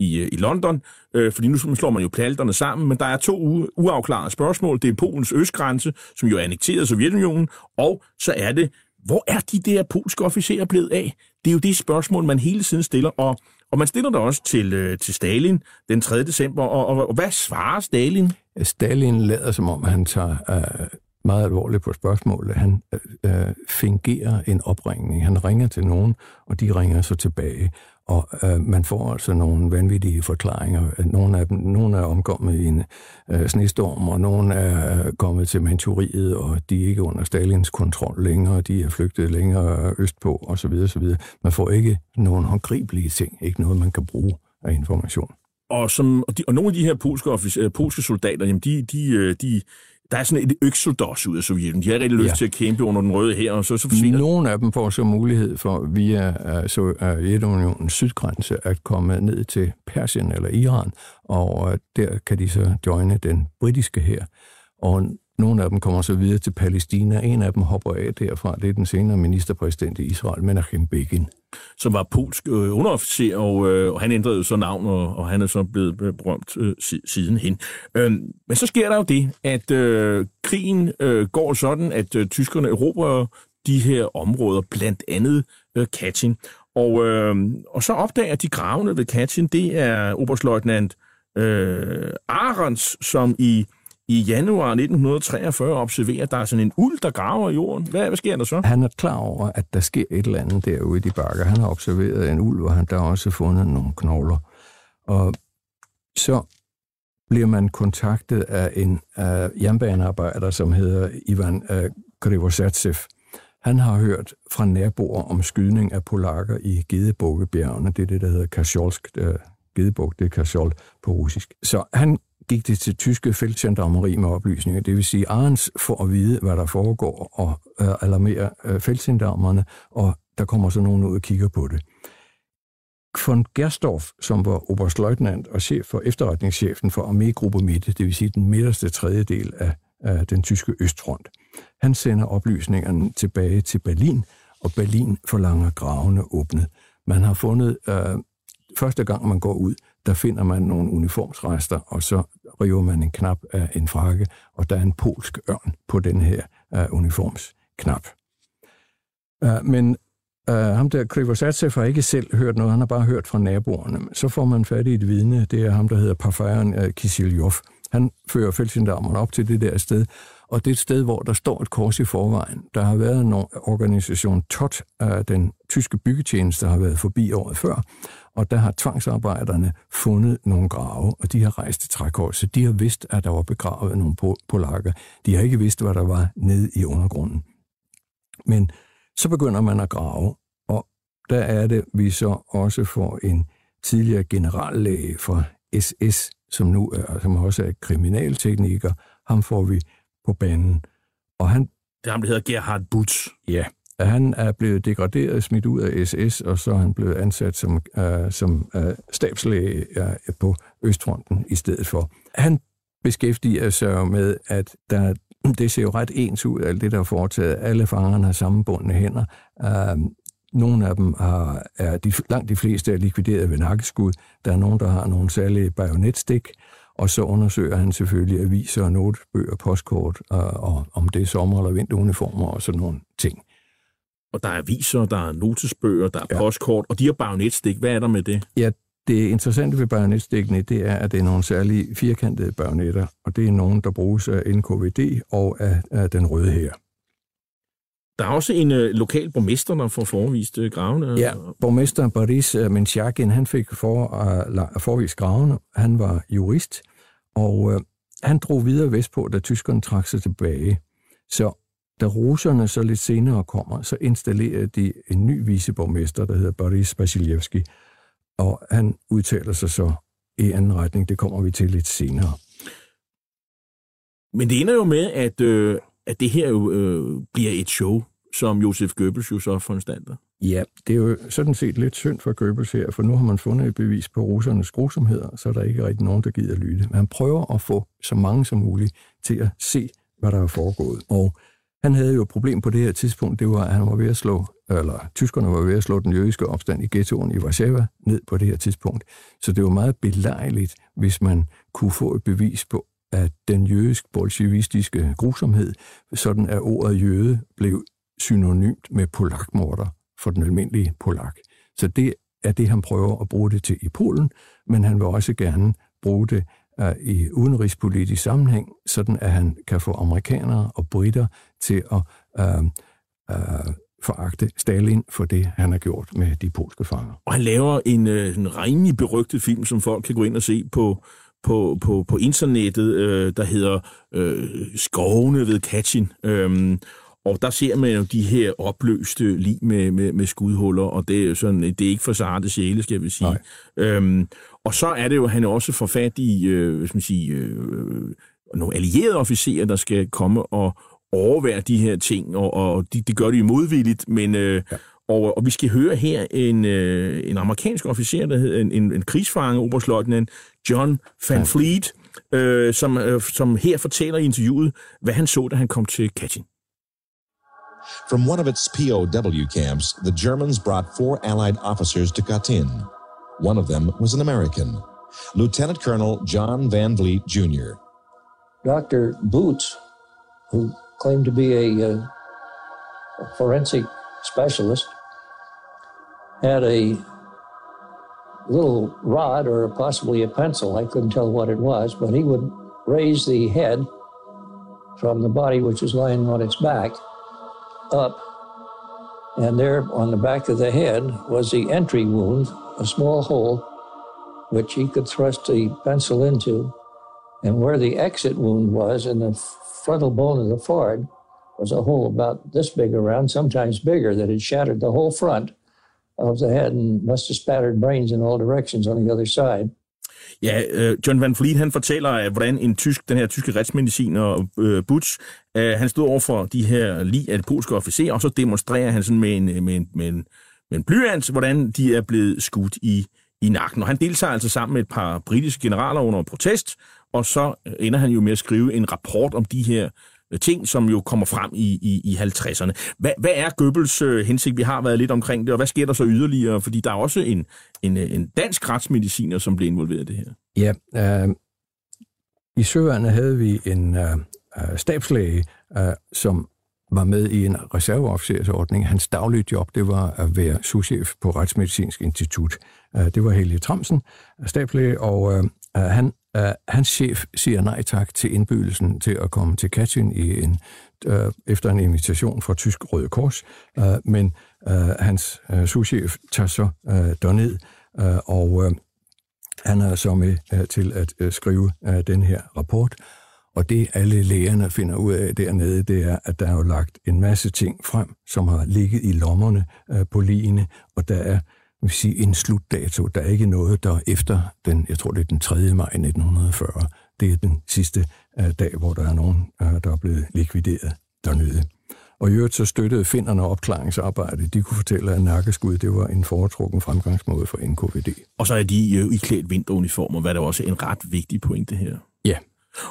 i, i London, øh, fordi nu slår man jo planterne sammen, men der er to u- uafklarede spørgsmål. Det er Polens østgrænse, som jo er annekteret af Sovjetunionen, og så er det, hvor er de der polske officerer blevet af? Det er jo de spørgsmål, man hele tiden stiller, og, og man stiller det også til, øh, til Stalin den 3. december, og, og, og hvad svarer Stalin? Øh, Stalin lader som om, han tager øh, meget alvorligt på spørgsmålet. Han øh, øh, fingerer en opringning. Han ringer til nogen, og de ringer så tilbage. Og øh, man får altså nogle vanvittige forklaringer. Nogle af dem nogle er omkommet i en øh, snestorm, og nogle er øh, kommet til Manchuriet, og de er ikke under Stalins kontrol længere, de er flygtet længere østpå, osv. osv. Man får ikke nogen håndgribelige ting, ikke noget, man kan bruge af information. Og, som, og, de, og nogle af de her polske, officer, polske soldater, jamen de, de, øh, de, der er sådan et økseldos ud af Sovjetunionen. De har rigtig lyst ja. til at kæmpe under den røde her, og så, så forsvinder Nogle af dem får så mulighed for via uh, Sovjetunionens sydgrænse at komme ned til Persien eller Iran, og uh, der kan de så joine den britiske her. Og nogle af dem kommer så videre til Palæstina. En af dem hopper af derfra. Det er den senere ministerpræsident i Israel, Menachem Begin. Som var polsk øh, underofficer, og, øh, og han ændrede jo så navn, og, og han er så blevet berømt øh, sidenhen. Øh, men så sker der jo det, at øh, krigen øh, går sådan, at øh, tyskerne erobrer de her områder, blandt andet øh, Katyn. Og, øh, og så opdager de gravene ved Katyn, det er oberstløjtnant øh, Arons, som i i januar 1943 observerer, at der er sådan en uld, der graver i jorden. Hvad, hvad sker der så? Han er klar over, at der sker et eller andet derude i de bakker. Han har observeret en uld, og han der har også fundet nogle knogler. Og så bliver man kontaktet af en uh, jernbanearbejder, som hedder Ivan uh, Grivosatsev. Han har hørt fra naboer om skydning af polakker i Gedebukkebjergene. Det er det, der hedder Kasjolsk. Uh, øh, Gedebuk, det er Kasjol på russisk. Så han gik det til tyske feltgendarmeri med oplysninger. Det vil sige, Arens får at vide, hvad der foregår, og øh, alarmerer øh, feltgendarmerne, og der kommer så nogen ud og kigger på det. Von Gerstorff, som var oberstløjtnant og chef for efterretningschefen for armégruppe Mitte, det vil sige den midterste tredjedel af, af den tyske østfront, han sender oplysningerne tilbage til Berlin, og Berlin forlanger gravene åbnet. Man har fundet, øh, første gang man går ud, der finder man nogle uniformsrester, og så river man en knap af en frakke, og der er en polsk ørn på den her uh, uniformsknap. Uh, men uh, ham der, Krivosatsev, har ikke selv hørt noget, han har bare hørt fra naboerne. Så får man fat i et vidne, det er ham, der hedder Parfajan uh, Kisiljov. Han fører feltgendarmerne op til det der sted, og det er et sted, hvor der står et kors i forvejen. Der har været en organisation TOT, den tyske byggetjeneste, der har været forbi året før, og der har tvangsarbejderne fundet nogle grave, og de har rejst et trækors, så de har vidst, at der var begravet nogle polakker. De har ikke vidst, hvad der var nede i undergrunden. Men så begynder man at grave, og der er det, vi så også får en tidligere generallæge fra SS, som nu er, som også er kriminaltekniker, ham får vi på banen. Og han, det er ham, der hedder Gerhard Butz. Ja, han er blevet degraderet, smidt ud af SS, og så er han blevet ansat som, uh, som uh, stabslæge uh, på Østfronten i stedet for. Han beskæftiger sig med, at der, det ser jo ret ens ud, alt det, der er foretaget. Alle fangerne har sammenbundne hænder. Uh, nogle af dem har, er de, langt de fleste er likvideret ved nakkeskud. Der er nogen, der har nogle særlige bajonetstik. Og så undersøger han selvfølgelig aviser, notebøger, postkort, og, og om det er sommer- eller vinteruniformer og sådan nogle ting. Og der er aviser, der er notesbøger, der er ja. postkort, og de har bajonetstik. Hvad er der med det? Ja, det interessante ved bajonetstikkene, det er, at det er nogle særlige firkantede bajonetter, og det er nogle, der bruges af NKVD og af, af den røde her. Der er også en øh, lokal borgmester, der får forvist øh, gravene. Ja, borgmester Boris øh, Menchakin, han fik for, uh, forvist gravene. Han var jurist, og uh, han drog videre vestpå, da tyskerne trak sig tilbage. Så da russerne så lidt senere kommer, så installerer de en ny viceborgmester, der hedder Boris Basiljevski, og han udtaler sig så i anden retning. Det kommer vi til lidt senere. Men det ender jo med, at, øh, at det her jo øh, bliver et show, som Josef Goebbels jo så foranstalter. Ja, det er jo sådan set lidt synd for Goebbels her, for nu har man fundet et bevis på russernes grusomheder, så er der ikke rigtig nogen, der gider lytte. Men han prøver at få så mange som muligt til at se, hvad der er foregået. Og han havde jo et problem på det her tidspunkt, det var, at han var ved at slå, eller tyskerne var ved at slå den jødiske opstand i ghettoen i Warszawa ned på det her tidspunkt. Så det var meget belejligt, hvis man kunne få et bevis på, at den jødisk-bolsjevistiske grusomhed, sådan at ordet jøde blev synonymt med polakmorder for den almindelige polak. Så det er det, han prøver at bruge det til i Polen, men han vil også gerne bruge det i udenrigspolitisk sammenhæng, sådan at han kan få amerikanere og britter til at uh, uh, foragte Stalin for det, han har gjort med de polske fanger. Og han laver en, en rimelig berygtet film, som folk kan gå ind og se på, på, på, på internettet, øh, der hedder øh, Skovene ved Katyn. Øhm, og der ser man jo de her opløste lig med, med, med skudhuller, og det er, sådan, det er ikke for sarte sjæle, skal vi sige. Øhm, og så er det jo, at han også får fat i øh, hvad skal man sige, øh, nogle allierede officerer, der skal komme og overvære de her ting, og, og de, de gør det jo modvilligt, men... Øh, ja. Og, og vi skal høre her en, øh, en amerikansk officer, der hedder en, en, en krigsfange, oberstløjtnant John Van Fleet, øh, som, øh, som her fortæller i interviewet, hvad han så, da han kom til Katyn. From one of its POW camps, the Germans brought four Allied officers to Katyn. One of them was an American, Lieutenant Colonel John Van Vliet Jr. Dr. Boots, who claimed to be a, uh, a forensic specialist, had a little rod or possibly a pencil. I couldn't tell what it was, but he would raise the head from the body, which was lying on its back, up, and there on the back of the head was the entry wound, a small hole, which he could thrust the pencil into. And where the exit wound was in the frontal bone of the forehead was a hole about this big around, sometimes bigger, that had shattered the whole front of the head and must have spattered brains in all directions on the other side. Ja, øh, John Van Fleet, han fortæller, øh, hvordan en tysk, den her tyske retsmediciner, øh, Butch, øh, han stod over for de her lige af polske officerer, og så demonstrerer han sådan med en, øh, med en, med en, men blyant, hvordan de er blevet skudt i, i nakken. Og han deltager altså sammen med et par britiske generaler under protest, og så øh, ender han jo med at skrive en rapport om de her øh, ting, som jo kommer frem i, i, i 50'erne. Hvad, hvad er Goebbels øh, hensigt? Vi har været lidt omkring det, og hvad sker der så yderligere? Fordi der er også en, en, øh, en dansk retsmediciner, som bliver involveret i det her. Ja, øh, I Søværnet havde vi en øh, stabslæge, øh, som var med i en reserveofficersordning. Hans daglige job, det var at være souschef på Retsmedicinsk Institut. Øh, det var Helge Tramsen, øh, stablæge, og øh, han, hans chef siger nej tak til indbydelsen til at komme til Katyn i en, efter en invitation fra Tysk Røde Kors, men hans souschef tager så derned, og han er så med til at skrive den her rapport. Og det alle lægerne finder ud af dernede, det er, at der er jo lagt en masse ting frem, som har ligget i lommerne uh, på ligene, og der er vil sige, en slutdato. Der er ikke noget, der efter den, jeg tror det er den 3. maj 1940, det er den sidste uh, dag, hvor der er nogen, uh, der er blevet likvideret dernede. Og i øvrigt så støttede finderne opklaringsarbejde. De kunne fortælle, at nakkeskud det var en foretrukken fremgangsmåde for NKVD. Og så er de i klædt vinteruniformer, hvad der også er en ret vigtig pointe her. Ja.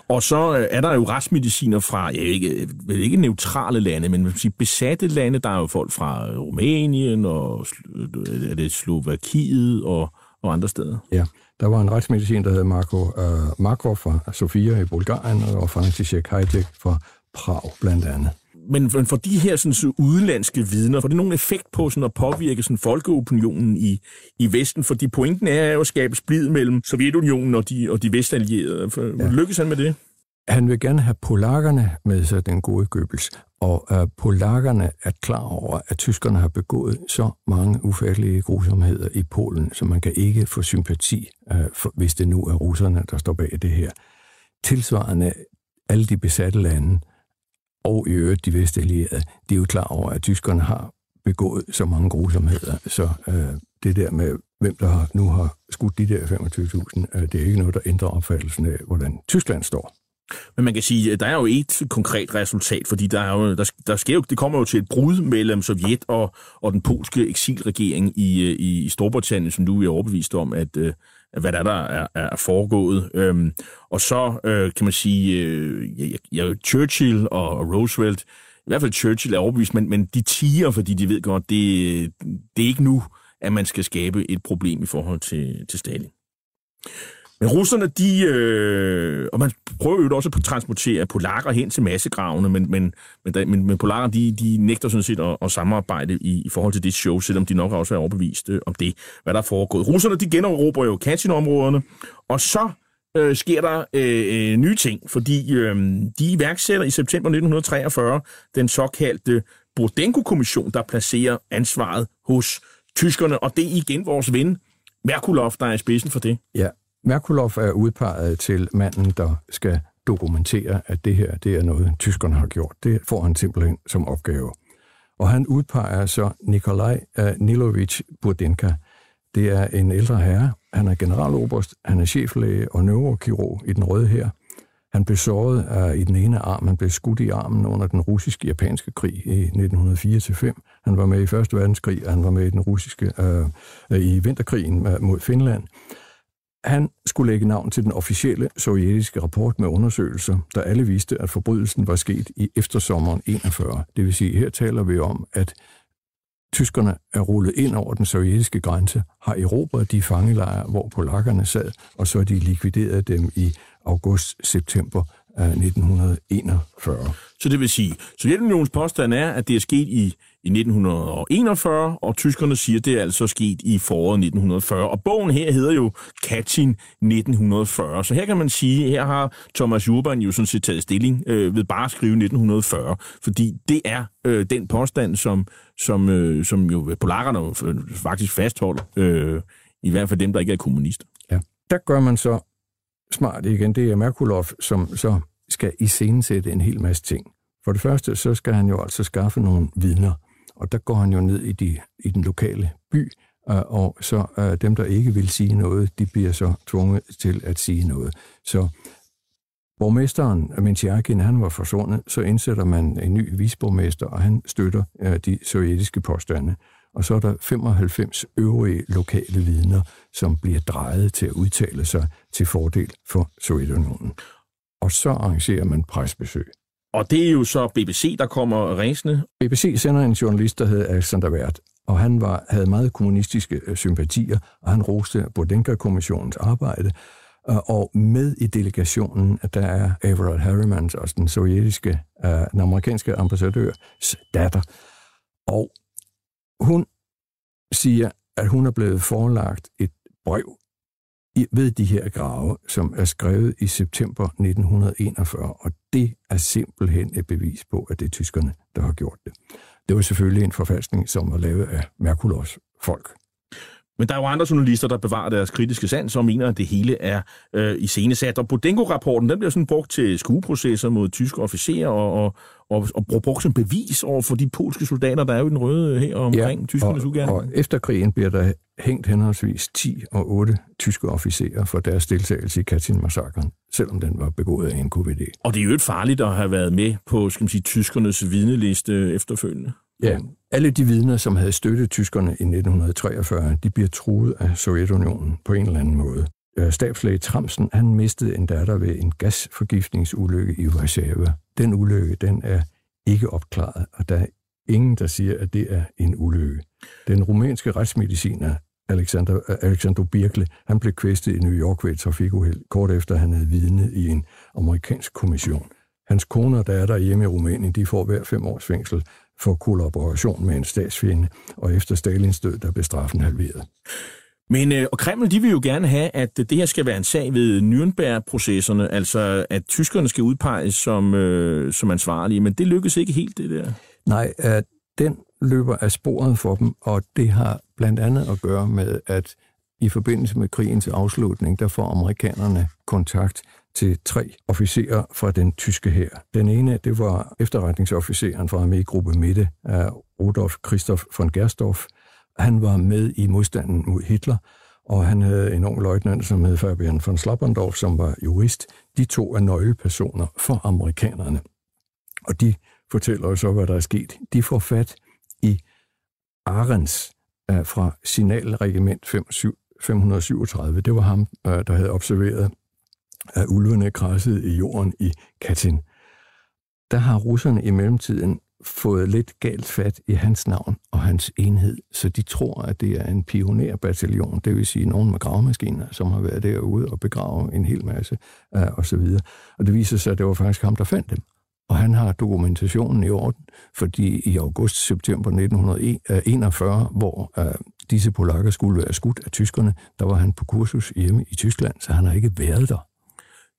Og så øh, er der jo restmediciner fra, ja, ikke, øh, ikke neutrale lande, men man sige, besatte lande. Der er jo folk fra øh, Rumænien og øh, er det Slovakiet og, og andre steder. Ja, der var en retsmedicin, der hed Marko uh, Markov fra Sofia i Bulgarien, og František Hajtek fra Prag blandt andet men for de her sådan, så udenlandske vidner, får det nogen effekt på sådan, at påvirke sådan, folkeopinionen i, i Vesten? Fordi pointen er jo at skabe splid mellem Sovjetunionen og de, og de vestallierede. Ja. Lykkes han med det? Han vil gerne have polakkerne med sig, den gode Goebbels. Og uh, polakkerne er klar over, at tyskerne har begået så mange ufattelige grusomheder i Polen, så man kan ikke få sympati, uh, for, hvis det nu er russerne, der står bag det her. Tilsvarende alle de besatte lande og i øvrigt de vestallierede, de er jo klar over, at tyskerne har begået så mange grusomheder, så øh, det der med, hvem der har, nu har skudt de der 25.000, øh, det er ikke noget, der ændrer opfattelsen af, hvordan Tyskland står. Men man kan sige, at der er jo et konkret resultat, fordi der, er jo, der, der sker jo, det kommer jo til et brud mellem Sovjet og, og den polske eksilregering i, øh, i, i Storbritannien, som du er overbevist om, at, øh, hvad der, der er, er foregået. Øhm, og så øh, kan man sige, øh, ja, ja, Churchill og, og Roosevelt, i hvert fald Churchill er overbevist, men, men de tiger, fordi de ved godt, det, det er ikke nu, at man skal skabe et problem i forhold til, til Stalin. Men russerne, de, øh, og man prøver jo også at transportere polakker hen til massegravene, men, men, men, men, men polakker, de, de nægter sådan set at, at samarbejde i, i forhold til det show, selvom de nok også er overbeviste øh, om det, hvad der er foregået. Russerne, de generober jo Katyn-områderne, og så øh, sker der øh, øh, nye ting, fordi øh, de iværksætter i september 1943 den såkaldte Bordenko-kommission, der placerer ansvaret hos tyskerne, og det er igen vores ven Merkulov, der er i spidsen for det. Ja, Merkulov er udpeget til manden, der skal dokumentere, at det her det er noget, tyskerne har gjort. Det får han simpelthen som opgave. Og han udpeger så Nikolaj eh, Nilovich Burdenka. Det er en ældre herre. Han er generaloberst, han er cheflæge og neurokirurg i den røde her. Han blev såret af, i den ene arm. Han blev skudt i armen under den russiske-japanske krig i 1904-5. Han var med i Første Verdenskrig, og han var med i den russiske øh, i vinterkrigen mod Finland. Han skulle lægge navn til den officielle sovjetiske rapport med undersøgelser, der alle viste, at forbrydelsen var sket i eftersommeren 41. Det vil sige, her taler vi om, at tyskerne er rullet ind over den sovjetiske grænse, har erobret de fangelejre, hvor polakkerne sad, og så de likvideret dem i august-september øh, 1941. Så det vil sige, Sovjetunionens påstand er, at det er sket i i 1941, og tyskerne siger, at det er altså sket i foråret 1940. Og bogen her hedder jo Katyn 1940. Så her kan man sige, her har Thomas Urban jo sådan set taget stilling øh, ved bare at skrive 1940, fordi det er øh, den påstand, som, som, øh, som jo polakkerne øh, faktisk fastholder, øh, i hvert fald dem, der ikke er kommunister. Ja, der gør man så smart igen. Det er Merkulov, som så skal iscenesætte en hel masse ting. For det første, så skal han jo altså skaffe nogle vidner. Og der går han jo ned i, de, i den lokale by, øh, og så øh, dem, der ikke vil sige noget, de bliver så tvunget til at sige noget. Så borgmesteren, øh, mens han var forsvundet, så indsætter man en ny visborgmester, og han støtter øh, de sovjetiske påstande. Og så er der 95 øvrige lokale vidner, som bliver drejet til at udtale sig til fordel for Sovjetunionen. Og så arrangerer man presbesøg. Og det er jo så BBC, der kommer ræsende. BBC sender en journalist, der hedder Alexander Wert, og han var, havde meget kommunistiske øh, sympatier, og han roste Bodenka-kommissionens arbejde. Øh, og med i delegationen, der er Averell Harriman, også den sovjetiske, øh, den amerikanske ambassadørs datter. Og hun siger, at hun er blevet forelagt et brev ved de her grave, som er skrevet i september 1941, og det er simpelthen et bevis på, at det er tyskerne, der har gjort det. Det var selvfølgelig en forfalskning, som var lavet af Merkulovs folk. Men der er jo andre journalister, der bevarer deres kritiske sans og mener, at det hele er øh, iscenesat. Og Bodenko-rapporten, den bliver sådan brugt til skueprocesser mod tyske officerer og, og, og, og brugt som bevis over for de polske soldater, der er jo i den røde her omkring ja, tyskernes ugerning. og efter krigen bliver der hængt henholdsvis 10 og 8 tyske officerer for deres deltagelse i Katyn-massakren, selvom den var begået af en KVD. Og det er jo ikke farligt at have været med på skal man sige, tyskernes vidneliste efterfølgende. Ja, alle de vidner, som havde støttet tyskerne i 1943, de bliver truet af Sovjetunionen på en eller anden måde. Øh, Stabslæge Tramsen, han mistede en datter ved en gasforgiftningsulykke i Warszawa. Den ulykke, den er ikke opklaret, og der er ingen, der siger, at det er en ulykke. Den rumænske retsmediciner Alexander, Alexander Birkle, han blev kvæstet i New York ved et trafikuheld, kort efter han havde vidnet i en amerikansk kommission. Hans kone og datter hjemme i Rumænien, de får hver fem års fængsel for kollaboration med en statsfjende, og efter Stalins død, der blev straffen halveret. Men øh, og Kreml, de vil jo gerne have, at det her skal være en sag ved Nürnberg-processerne, altså at tyskerne skal udpeges som, øh, som ansvarlige, men det lykkes ikke helt, det der. Nej, at den løber af sporet for dem, og det har blandt andet at gøre med, at i forbindelse med krigens afslutning, der får amerikanerne kontakt til tre officerer fra den tyske hær. Den ene, det var efterretningsofficeren fra armégruppe Mitte, Rudolf Christoph von Gerstorff. Han var med i modstanden mod Hitler, og han havde en ung løjtnant, som hed Fabian von Slappendorf, som var jurist. De to er nøglepersoner for amerikanerne. Og de fortæller jo så, hvad der er sket. De får fat i Arens Øh, fra Signalregiment 537. Det var ham, øh, der havde observeret, at ulvene krassede i jorden i Katyn. Der har russerne i mellemtiden fået lidt galt fat i hans navn og hans enhed, så de tror, at det er en pionerbataljon, det vil sige nogen med gravemaskiner, som har været derude og begrave en hel masse osv. og så videre. Og det viser sig, at det var faktisk ham, der fandt dem. Og han har dokumentationen i orden, fordi i august-september 1941, øh, hvor uh, disse polakker skulle være skudt af tyskerne, der var han på kursus hjemme i Tyskland, så han har ikke været der.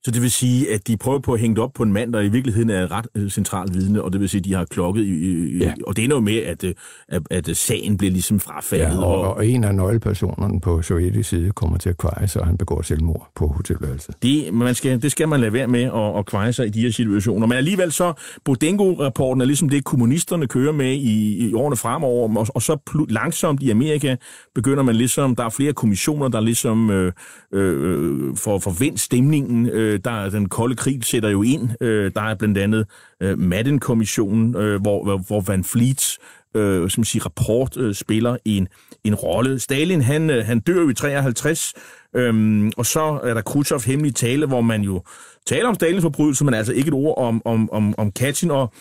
Så det vil sige, at de prøver på at hænge det op på en mand, der i virkeligheden er ret øh, centralt vidne, og det vil sige, at de har klokket, i, ja. og det ender jo med, at, øh, at, at sagen bliver ligesom frafaldet. Ja, og, og en af nøglepersonerne på sovjetisk side kommer til at kveje sig, og han begår selvmord på hotelværelset. Det, man skal, det skal man lade være med at, at kveje sig i de her situationer. Men alligevel så, Bodengo-rapporten er ligesom det, kommunisterne kører med i, i årene fremover, og, og så langsomt i Amerika begynder man ligesom, der er flere kommissioner, der ligesom øh, øh, får forvendt stemningen, øh, Øh, der den kolde krig sætter jo ind. Øh, der er blandt andet øh, Madden-kommissionen, øh, hvor, hvor Van Fleets øh, som siger, rapport øh, spiller en, en rolle. Stalin, han, øh, han dør jo i 53, øhm, og så er der Khrushchev hemmelig tale, hvor man jo taler om Stalins forbrydelse, men altså ikke et ord om, om, om, om Katyn. Og,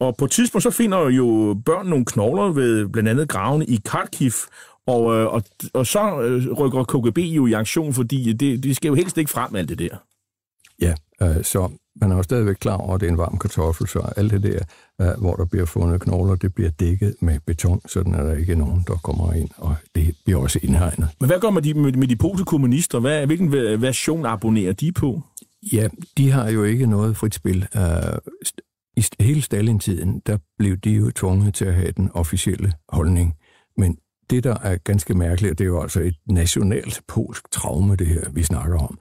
og på et tidspunkt så finder jo børn nogle knogler ved blandt andet gravene i Kharkiv, og, øh, og, og så øh, rykker KGB jo i aktion, fordi det, det skal jo helst ikke frem alt det der. Ja, øh, så man er jo stadigvæk klar over, at det er en varm kartoffel, så alt det der, øh, hvor der bliver fundet knogler, det bliver dækket med beton, sådan at der ikke er nogen, der kommer ind, og det bliver også indhegnet. Men hvad gør man de, med, med de polske kommunister? Hvad, hvilken version abonnerer de på? Ja, de har jo ikke noget frit spil. Uh, I hele Stalin-tiden, der blev de jo tvunget til at have den officielle holdning. Men det, der er ganske mærkeligt, det er jo altså et nationalt polsk traume, det her, vi snakker om.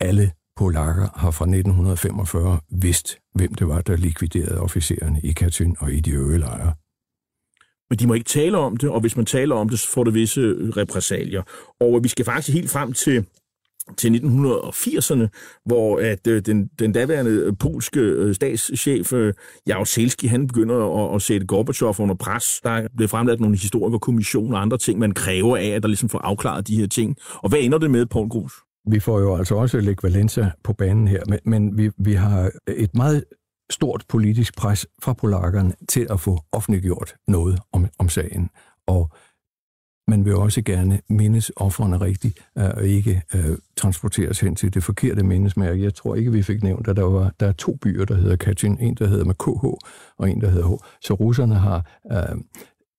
Alle polakker har fra 1945 vidst, hvem det var, der likviderede officererne i Katyn og i de øvrige lejre. Men de må ikke tale om det, og hvis man taler om det, så får det visse repressalier. Og vi skal faktisk helt frem til til 1980'erne, hvor at øh, den, den daværende øh, polske øh, statschef øh, Jaruzelski, han begynder at, at sætte Gorbachev under pres. Der blev fremlagt nogle historikerkommissioner og andre ting, man kræver af, at der ligesom får afklaret de her ting. Og hvad ender det med, Paul Grus? Vi får jo altså også Lech Valenza på banen her, men, men vi, vi har et meget stort politisk pres fra polakkerne til at få offentliggjort noget om, om sagen. Og man vil også gerne mindes offerne rigtigt, øh, og ikke øh, transporteres hen til det forkerte mindesmærke. Jeg tror ikke, vi fik nævnt, at der, var, der er to byer, der hedder Katyn. En, der hedder med KH, og en, der hedder H. Så russerne har øh,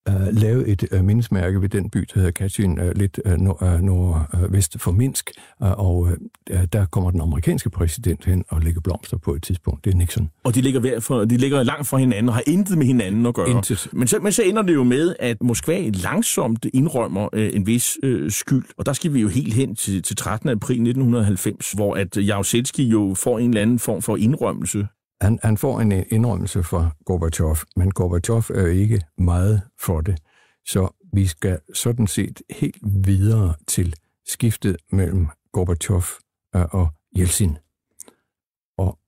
uh, lavet et uh, mindesmærke ved den by, der hedder Katyn, uh, lidt nord, uh, nordvest for Minsk, uh, og uh, der kommer den amerikanske præsident hen og lægger blomster på et tidspunkt. Det er Nixon. Og de ligger, for, de ligger langt fra hinanden og har intet med hinanden at gøre. Intet. Men så, men så ender det jo med, at Moskva langsomt indrømmer uh, en vis uh, skyld. Og der skal vi jo helt hen til, til 13. april 1990, hvor at Jaruzelski jo får en eller anden form for indrømmelse han, han får en indrømmelse fra Gorbachev, men Gorbachev er ikke meget for det. Så vi skal sådan set helt videre til skiftet mellem Gorbachev øh, og Jeltsin. Og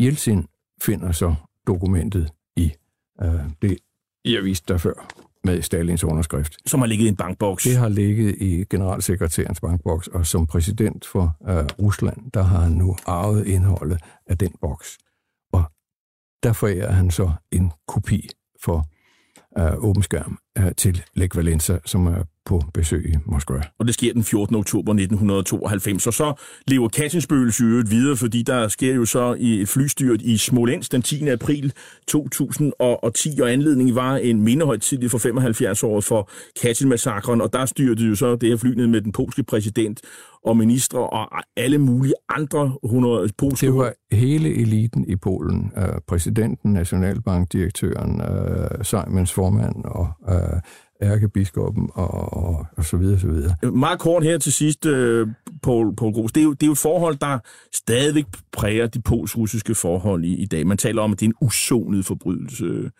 Jeltsin finder så dokumentet i øh, det, jeg viste der før, med Stalins underskrift. Som har ligget i en bankboks. Det har ligget i generalsekretærens bankboks, og som præsident for øh, Rusland, der har han nu arvet indholdet af den boks der forærer han så en kopi for øh, åben skærm til Lech Valenza, som er på besøg i Moskva. Og det sker den 14. oktober 1992, og så lever Kassinsbøgelse jo videre, fordi der sker jo så i et flystyrt i Smolensk den 10. april 2010, og anledningen var en mindehøjtidlig for 75 år for Katyn-massakren, og der styrte jo så det her fly ned med den polske præsident og ministre og alle mulige andre 100 polske... Det var hele eliten i Polen. Uh, præsidenten, nationalbankdirektøren, uh, Simons formand og uh, ærkebiskoppen og, og, og så videre, så videre. Meget kort her til sidst, uh, Paul, Paul Gros. Det er, jo, det er jo et forhold, der stadigvæk præger de pols-russiske forhold i, i dag. Man taler om, at det er en usonet forbrydelse.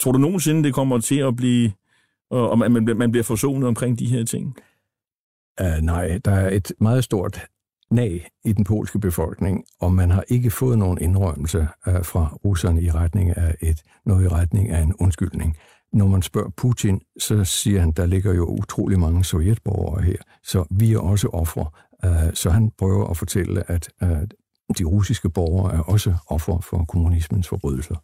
Tror du nogensinde, det kommer til at blive, og man, man bliver forsonet omkring de her ting? Uh, nej, der er et meget stort nag i den polske befolkning, og man har ikke fået nogen indrømmelse uh, fra russerne i retning af et, noget i retning af en undskyldning. Når man spørger Putin, så siger han, der ligger jo utrolig mange sovjetborgere her, så vi er også ofre. Øh, så han prøver at fortælle, at øh, de russiske borgere er også ofre for kommunismens forbrydelser.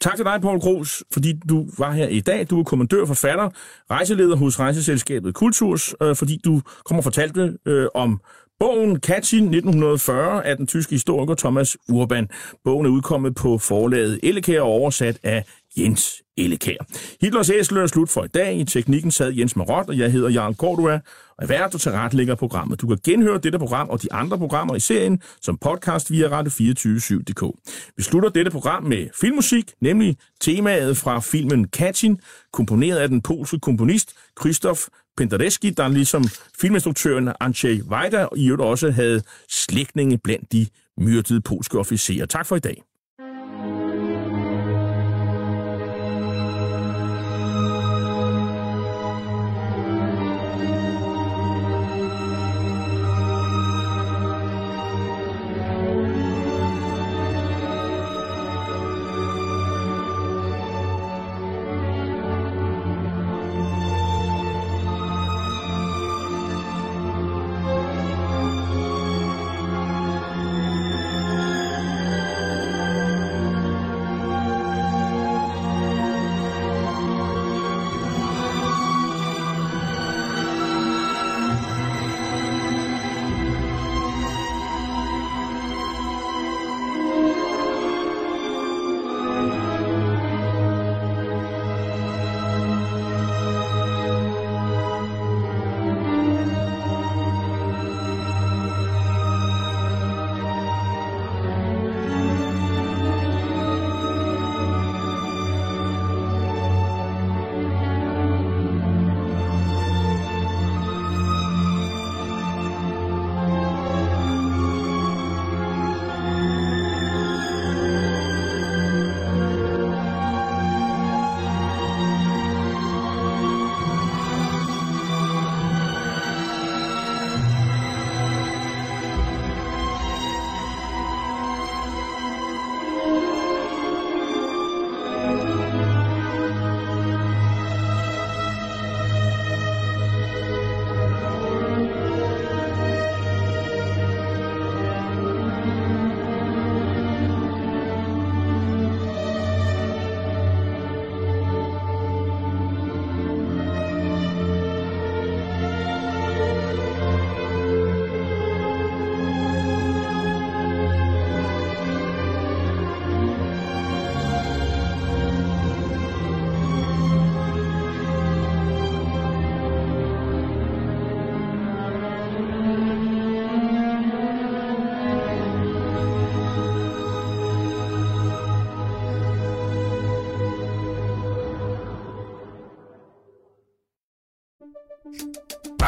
Tak til dig, Paul Gros, fordi du var her i dag. Du er kommandør, forfatter, rejseleder hos rejseselskabet Kulturs, øh, fordi du kommer og fortalte om bogen Katyn 1940 af den tyske historiker Thomas Urban. Bogen er udkommet på forlaget Ellekær og oversat af Jens Ellekær. Hitlers æsler er slut for i dag. I teknikken sad Jens Marot, og jeg hedder Jarl Cordua, og er vært og tilrettelægger programmet. Du kan genhøre dette program og de andre programmer i serien som podcast via radio247.dk. Vi slutter dette program med filmmusik, nemlig temaet fra filmen Katyn, komponeret af den polske komponist Krzysztof Penderecki, der ligesom filminstruktøren Andrzej Wajda i øvrigt også havde slægtninge blandt de myrdede polske officerer. Tak for i dag.